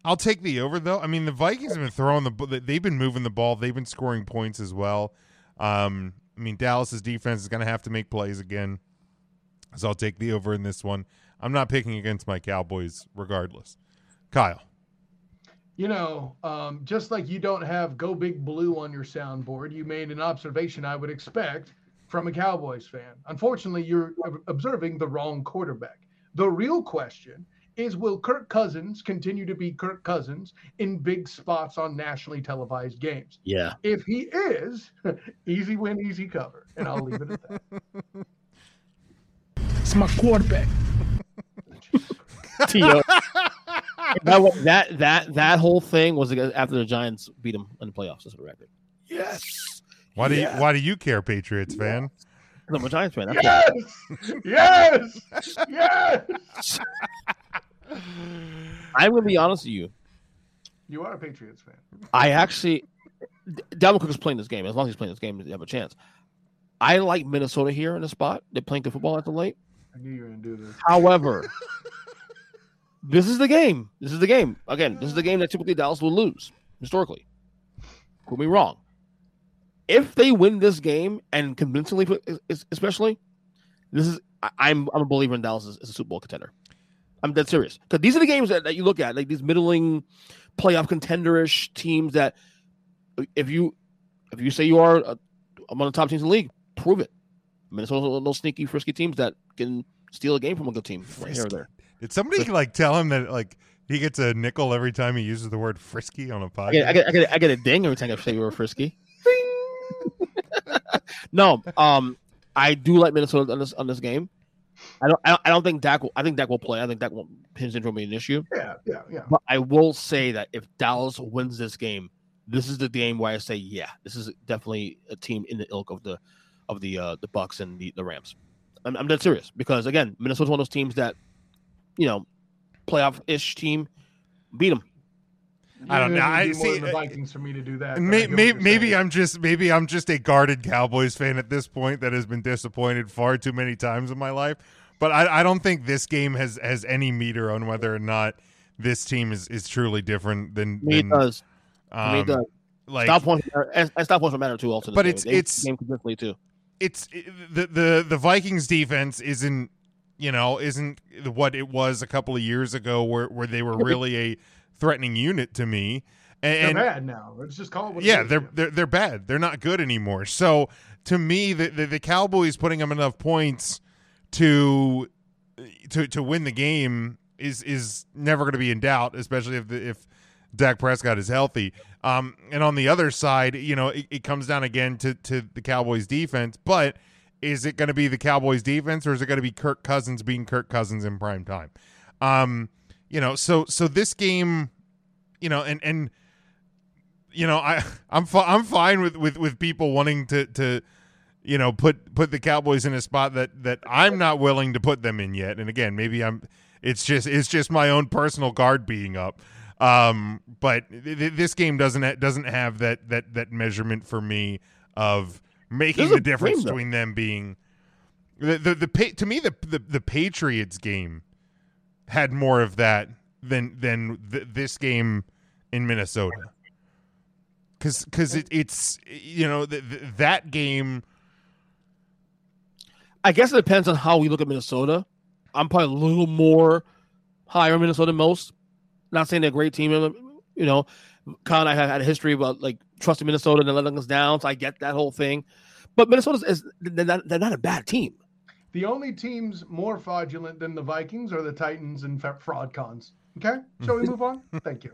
I'll take the over though. I mean, the Vikings have been throwing the they've been moving the ball. They've been scoring points as well. Um, I mean, Dallas's defense is going to have to make plays again. So I'll take the over in this one. I'm not picking against my Cowboys regardless. Kyle you know, um, just like you don't have "Go Big Blue" on your soundboard, you made an observation I would expect from a Cowboys fan. Unfortunately, you're observing the wrong quarterback. The real question is will Kirk Cousins continue to be Kirk Cousins in big spots on nationally televised games? Yeah. If he is, easy win, easy cover. And I'll leave it at that. It's my quarterback. that, that that that whole thing was after the Giants beat them in the playoffs. That's the record. Yes. Why do yeah. you Why do you care, Patriots fan? I'm a Giants fan. That's yes. yes. Yes. I'm gonna be honest with you. You are a Patriots fan. I actually, Dalvin Cook is playing this game. As long as he's playing this game, they have a chance. I like Minnesota here in the spot. They're playing good football at the late. I knew you were gonna do this. However, this is the game. This is the game. Again, this is the game that typically Dallas will lose historically. Prove me wrong. If they win this game and convincingly, especially, this is I'm I'm a believer in Dallas as, a Super Bowl contender. I'm dead serious because these are the games that, that you look at, like these middling playoff contenderish teams. That if you if you say you are a, among the top teams in the league, prove it. Minnesota's one of those sneaky, frisky teams that can steal a game from a good team right here or there. Did somebody like tell him that like he gets a nickel every time he uses the word frisky on a podcast? I get, I get, I get a ding every time I say we were frisky. no, um, I do like Minnesota on this on this game. I don't, I don't, I don't think Dak will. I think Dak will play. I think Dak won't. His injury will be an issue. Yeah, yeah, yeah. But I will say that if Dallas wins this game, this is the game where I say, yeah, this is definitely a team in the ilk of the of the uh, the Bucs and the, the Rams. I'm, I'm dead serious because again, Minnesota's one of those teams that, you know, playoff ish team, beat them. I don't know. I see. the Vikings for me to do that. May, may, maybe saying. I'm just maybe I'm just a guarded Cowboys fan at this point that has been disappointed far too many times in my life. But I, I don't think this game has has any meter on whether or not this team is, is truly different than. To me, it than, does. To me, it um, does. Like, stop points matter, and, and stop points matter too. Also, But game. it's- They- it's- game convincingly too. it's the the the Vikings defense isn't you know isn't what it was a couple of years ago where where they were really a threatening unit to me. they're And, bad now. Let's just call it what it yeah, is. they're they're they're bad. They're not good anymore. So to me, the the, the Cowboys putting them enough points to to to win the game is is never going to be in doubt, especially if the, if Dak Prescott is healthy. Um, and on the other side, you know, it, it comes down again to to the Cowboys defense, but. Is it going to be the Cowboys defense or is it going to be Kirk Cousins being Kirk Cousins in prime time? Um, you know, so so this game, you know, and and you know, I I'm fi- I'm fine with with with people wanting to to you know put put the Cowboys in a spot that that I'm not willing to put them in yet. And again, maybe I'm it's just it's just my own personal guard being up. Um, but th- th- this game doesn't ha- doesn't have that that that measurement for me of making the difference game, between them being the the, the pa- to me the, the the Patriots game had more of that than than th- this game in Minnesota. Cuz cuz it, it's you know th- th- that game I guess it depends on how we look at Minnesota. I'm probably a little more higher on Minnesota than most. Not saying they're a great team. You know, Kyle and I have had a history about like trusting Minnesota and then letting us down. So I get that whole thing. But Minnesota is they're not, they're not a bad team. The only teams more fraudulent than the Vikings are the Titans and fraud cons. Okay, shall we mm-hmm. move on? Thank you.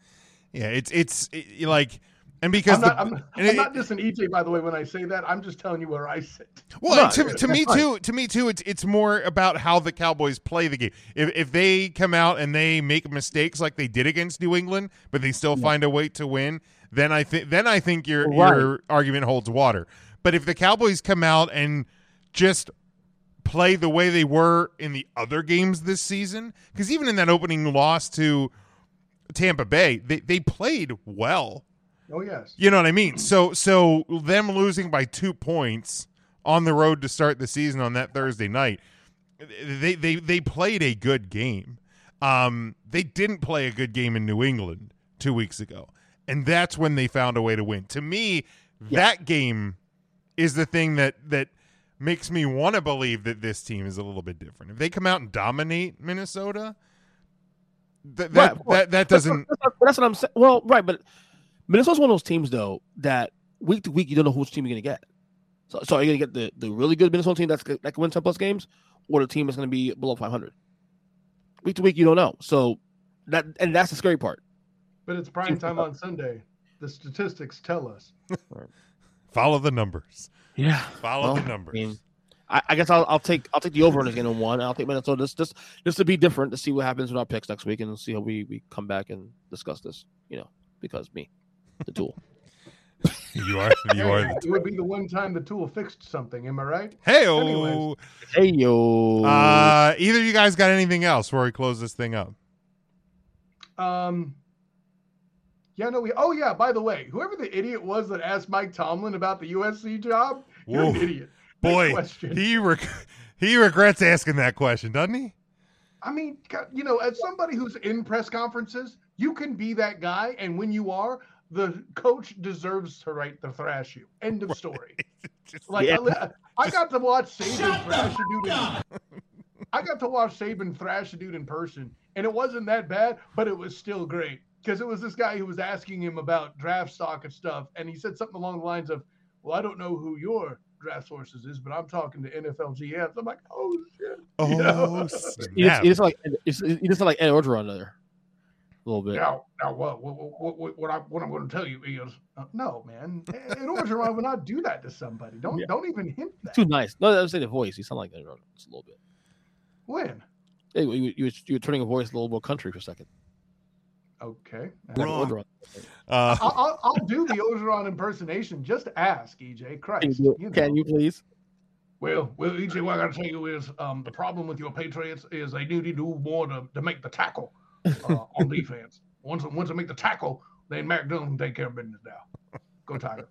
yeah, it's it's it, like and because I'm not, the, I'm, and I'm it- not dissing EJ, by the way, when I say that. I'm just telling you where I sit. Well, to, to me that's too. To me too. It's it's more about how the Cowboys play the game. If if they come out and they make mistakes like they did against New England, but they still find a way to win, then I think then I think your Right. your argument holds water. But if the Cowboys come out and just play the way they were in the other games this season, because even in that opening loss to Tampa Bay, they they played well. Oh yes. You know what I mean? So so them losing by two points on the road to start the season on that Thursday night, they they they played a good game. Um, they didn't play a good game in New England two weeks ago, and that's when they found a way to win. To me, that game is the thing that that makes me want to believe that this team is a little bit different. If they come out and dominate Minnesota, th- that Right, that that doesn't. That's, what- that's what I'm saying. Well, right, but Minnesota's one of those teams though that week to week you don't know which team you're gonna get. So, so are you gonna get the, the really good Minnesota team that's that can win ten plus games, or the team that's gonna be below 500? Week to week you don't know. So that and that's the scary part. But it's prime time on Sunday. The statistics tell us. Follow the numbers. Yeah, Follow Well, the numbers. I, mean, I, I guess I'll, I'll take I'll take the over in this game in one. I'll take Minnesota just just just to be different to see what happens with our picks next week and see how we we come back and discuss this. You know, because me, the tool. you are you Hey, are. it would be the one time the tool fixed something. Am I right? Hey, Anyways. Hey yo. uh, either you guys got anything else before we close this thing up? Um. Yeah, no, we. Oh, yeah. By the way, whoever the idiot was that asked Mike Tomlin about the USC job, you're an idiot. Boy, question. he rec- he regrets asking that question, doesn't he? I mean, you know, as somebody who's in press conferences, you can be that guy, and when you are, the coach deserves to write the thrash you. End of story. Like Yeah. I, I got to watch Saban thrash a dude. In, I got to watch Saban thrash a dude in person, and it wasn't that bad, but it was still great because it was this guy who was asking him about draft stock and stuff, and he said something along the lines of, "Well, I don't know who your draft sources is, but I'm talking to NFL GMs. I'm like, oh shit. Oh, You know? You just, you just like you just, you just like Ed Orgeron there, a little bit. Now, now, what, what, what, what, what, I, what I'm going to tell you is, uh, no, man, Ed Orgeron would not do that to somebody. Don't, Yeah. don't even hint that. Too nice. No, I'm saying the voice. You sound like Ed Orgeron just a little bit. When? Hey, you, you, you were turning a voice a little more country for a second. Okay. Like Orgeron. Uh, I'll, I'll, I'll do the Orgeron impersonation. Just ask, EJ. Christ. Can you, you know. can you please? Well, well, EJ, what I got to tell you is um, the problem with your Patriots is they need to do more to, to make the tackle uh, on defense. Once once they make the tackle, then Mac Jones can take care of business now. Go Tigers.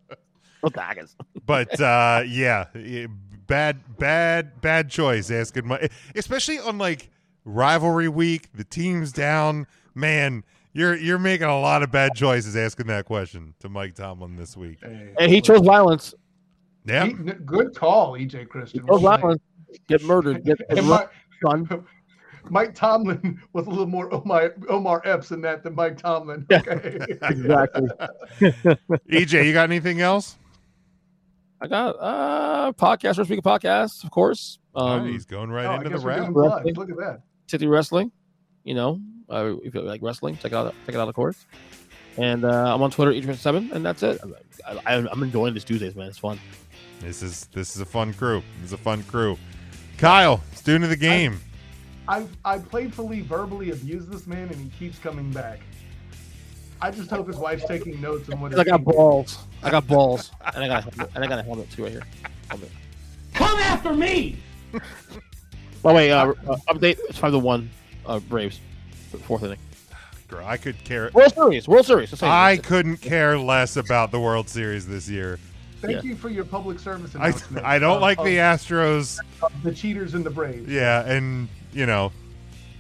Go Tigers. but uh, yeah, yeah, bad, bad, bad choice asking my, especially on like rivalry week. The team's down, man. You're you're making a lot of bad choices asking that question to Mike Tomlin this week. And he chose violence. Yeah, He- good call, EJ Christian. Chose violence. Get murdered. Get, get And run, Mike, Tomlin was a little more Omar Omar Epps in that than Mike Tomlin. Okay. exactly. EJ, you got anything else? I got uh podcast or speaking podcasts, of course. Um, Nice, going right Oh, into the guess we're wrap. doing plugs. Look at that. City Wrestling. You know, uh, if you like wrestling, check it out. Check it out, of course. And uh, I'm on Twitter, each seven, and that's it. I, I, I'm enjoying this Tuesdays, man. It's fun. This is this is a fun crew. This is a fun crew. Kyle, student of the game. I I I playfully verbally abuse this man and he keeps coming back. I just hope his wife's taking notes on what I he's got balls. I got balls, and I got a helmet, and I got a helmet too right here. Helmet. Come after me! By the way, uh, uh, update: it's five to one, uh, Braves, fourth inning. Girl, I could care. World Series, World Series. I couldn't care less about the World Series this year. Thank you for your public service I announcement. I don't of- like of- the Astros. the cheaters and the Braves. Yeah, and you know,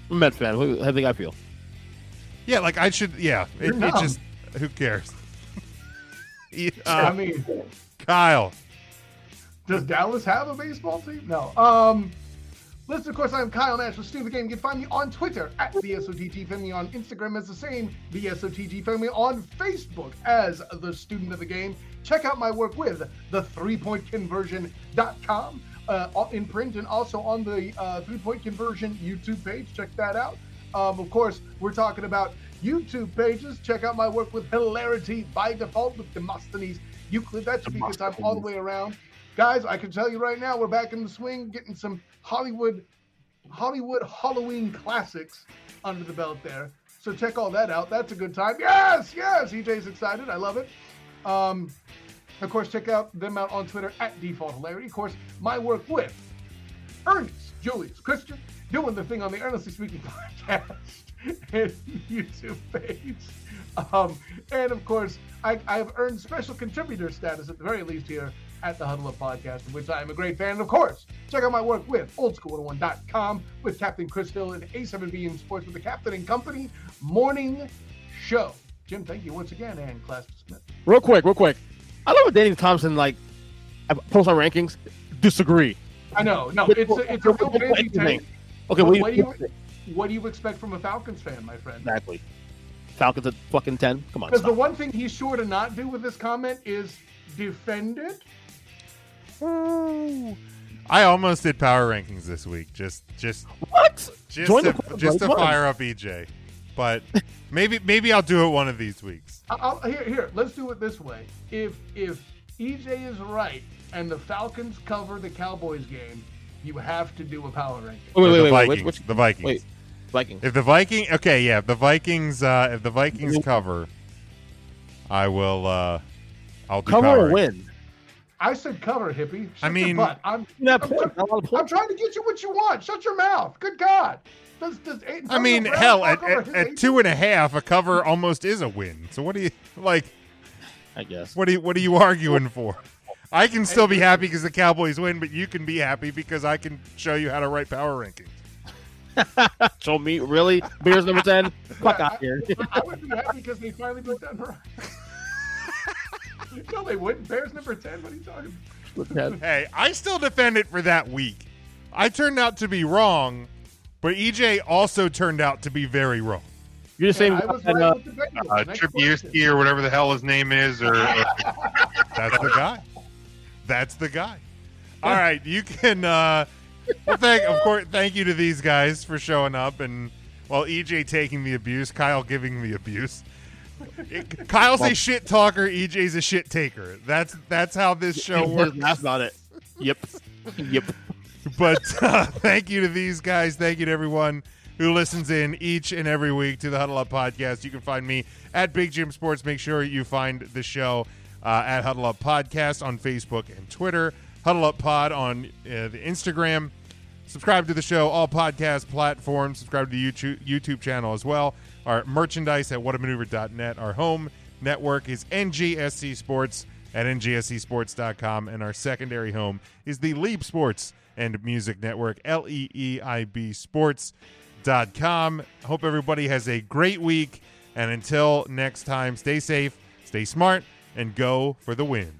I'm a Mets fan. How do you think I feel? yeah, like I should. Yeah, it, it just who cares? Yeah, I mean, Kyle. does Dallas have a baseball team? No. Um, listen, of course, I'm Kyle Nash with the Student of the Game. You can find me on Twitter at the Find Family, on Instagram as the same the Find Family, on Facebook as the Student of the Game. Check out my work with the three point conversion.com uh, in print and also on the uh, three point conversion YouTube page. Check that out. Um, of course, we're talking about YouTube pages. Check out my work with Hilarity by Default with Demosthenes Euclid. That's because I'm all the way around. Guys, I can tell you right now, we're back in the swing, getting some Hollywood, Hollywood Halloween classics under the belt there. So check all that out. That's a good time. Yes, yes. EJ's excited. I love it. Um, of course, check out them out on Twitter at Default Hilarity. Of course, my work with Ernest Julius Christian doing the thing on the Earnestly Speaking podcast and YouTube page. Um, and of course, I, I have earned special contributor status at the very least here at the Huddle Up Podcast, in which I am a great fan. And of course, check out my work with oldschool101.com with Captain Chris Hill and A7B in Sports with the Captain and Company morning show. Jim, thank you once again, and Class Smith. Real quick, real quick. I love when Danny Thompson like I post on rankings. Disagree. I know, no, it's a, it's a real fancy take. Okay, what do what, do you, you what do you expect from a Falcons fan, my friend? exactly? Falcons at fucking ten. Come on. Because the one thing he's sure to not do with this comment is defend it. I almost did power rankings this week. Just, just what? Just Join to, the club, just to fire up EJ. But maybe, maybe I'll do it one of these weeks. I- I'll, here, here, let's do it this way. If if EJ is right and the Falcons cover the Cowboys game, you have to do a power ranking. Wait, wait, the wait, wait, Vikings. which- the Vikings. Wait, Vikings. If the Viking, okay, yeah, if the Vikings, uh, if the Vikings cover, I will. uh I'll do Cover or win? I said cover, hippie. Shut I your mean- butt. I'm, Not I'm, point, not a I'm trying to get you what you want. Shut your mouth. Good God. Does, does Antonio I mean, Brown hell, at, at, at two and a half, a cover almost is a win. So what do you like? I guess. What are you What are you arguing for? I can still be happy because the Cowboys win, but you can be happy because I can show you how to write power rankings. Show me really Bears number ten. Fuck out here. I, I would be happy because they finally beat Denver. no, they wouldn't. Bears number 10. What are you talking about? Hey, I still defend it for that week. I turned out to be wrong, but EJ also turned out to be very wrong. You're the same. I was guy that, right uh, with the Uh, Next Trubisky or whatever the hell his name is, or, or That's the guy. That's the guy. All right, you can. Uh, well, thank of course. Thank you to these guys for showing up and well, EJ taking the abuse, Kyle giving the abuse. Kyle's a shit talker. EJ's a shit taker. That's that's how this show works. That's about it. Yep. Yep. But uh, thank you to these guys. Thank you to everyone who listens in each and every week to the Huddle Up podcast. You can find me at Big Jim Sports. Make sure you find the show uh, at Huddle Up Podcast on Facebook and Twitter. Huddle Up Pod on uh, the Instagram. Subscribe to the show, all podcast platforms. Subscribe to the YouTube, YouTube channel as well. Our merchandise at whatamaneuver.net. Our home network is NGSC Sports at ngscsports.com. And our secondary home is the Leap Sports and Music Network, L E E I B Sports.com. Hope everybody has a great week. And until next time, stay safe, stay smart, and go for the win.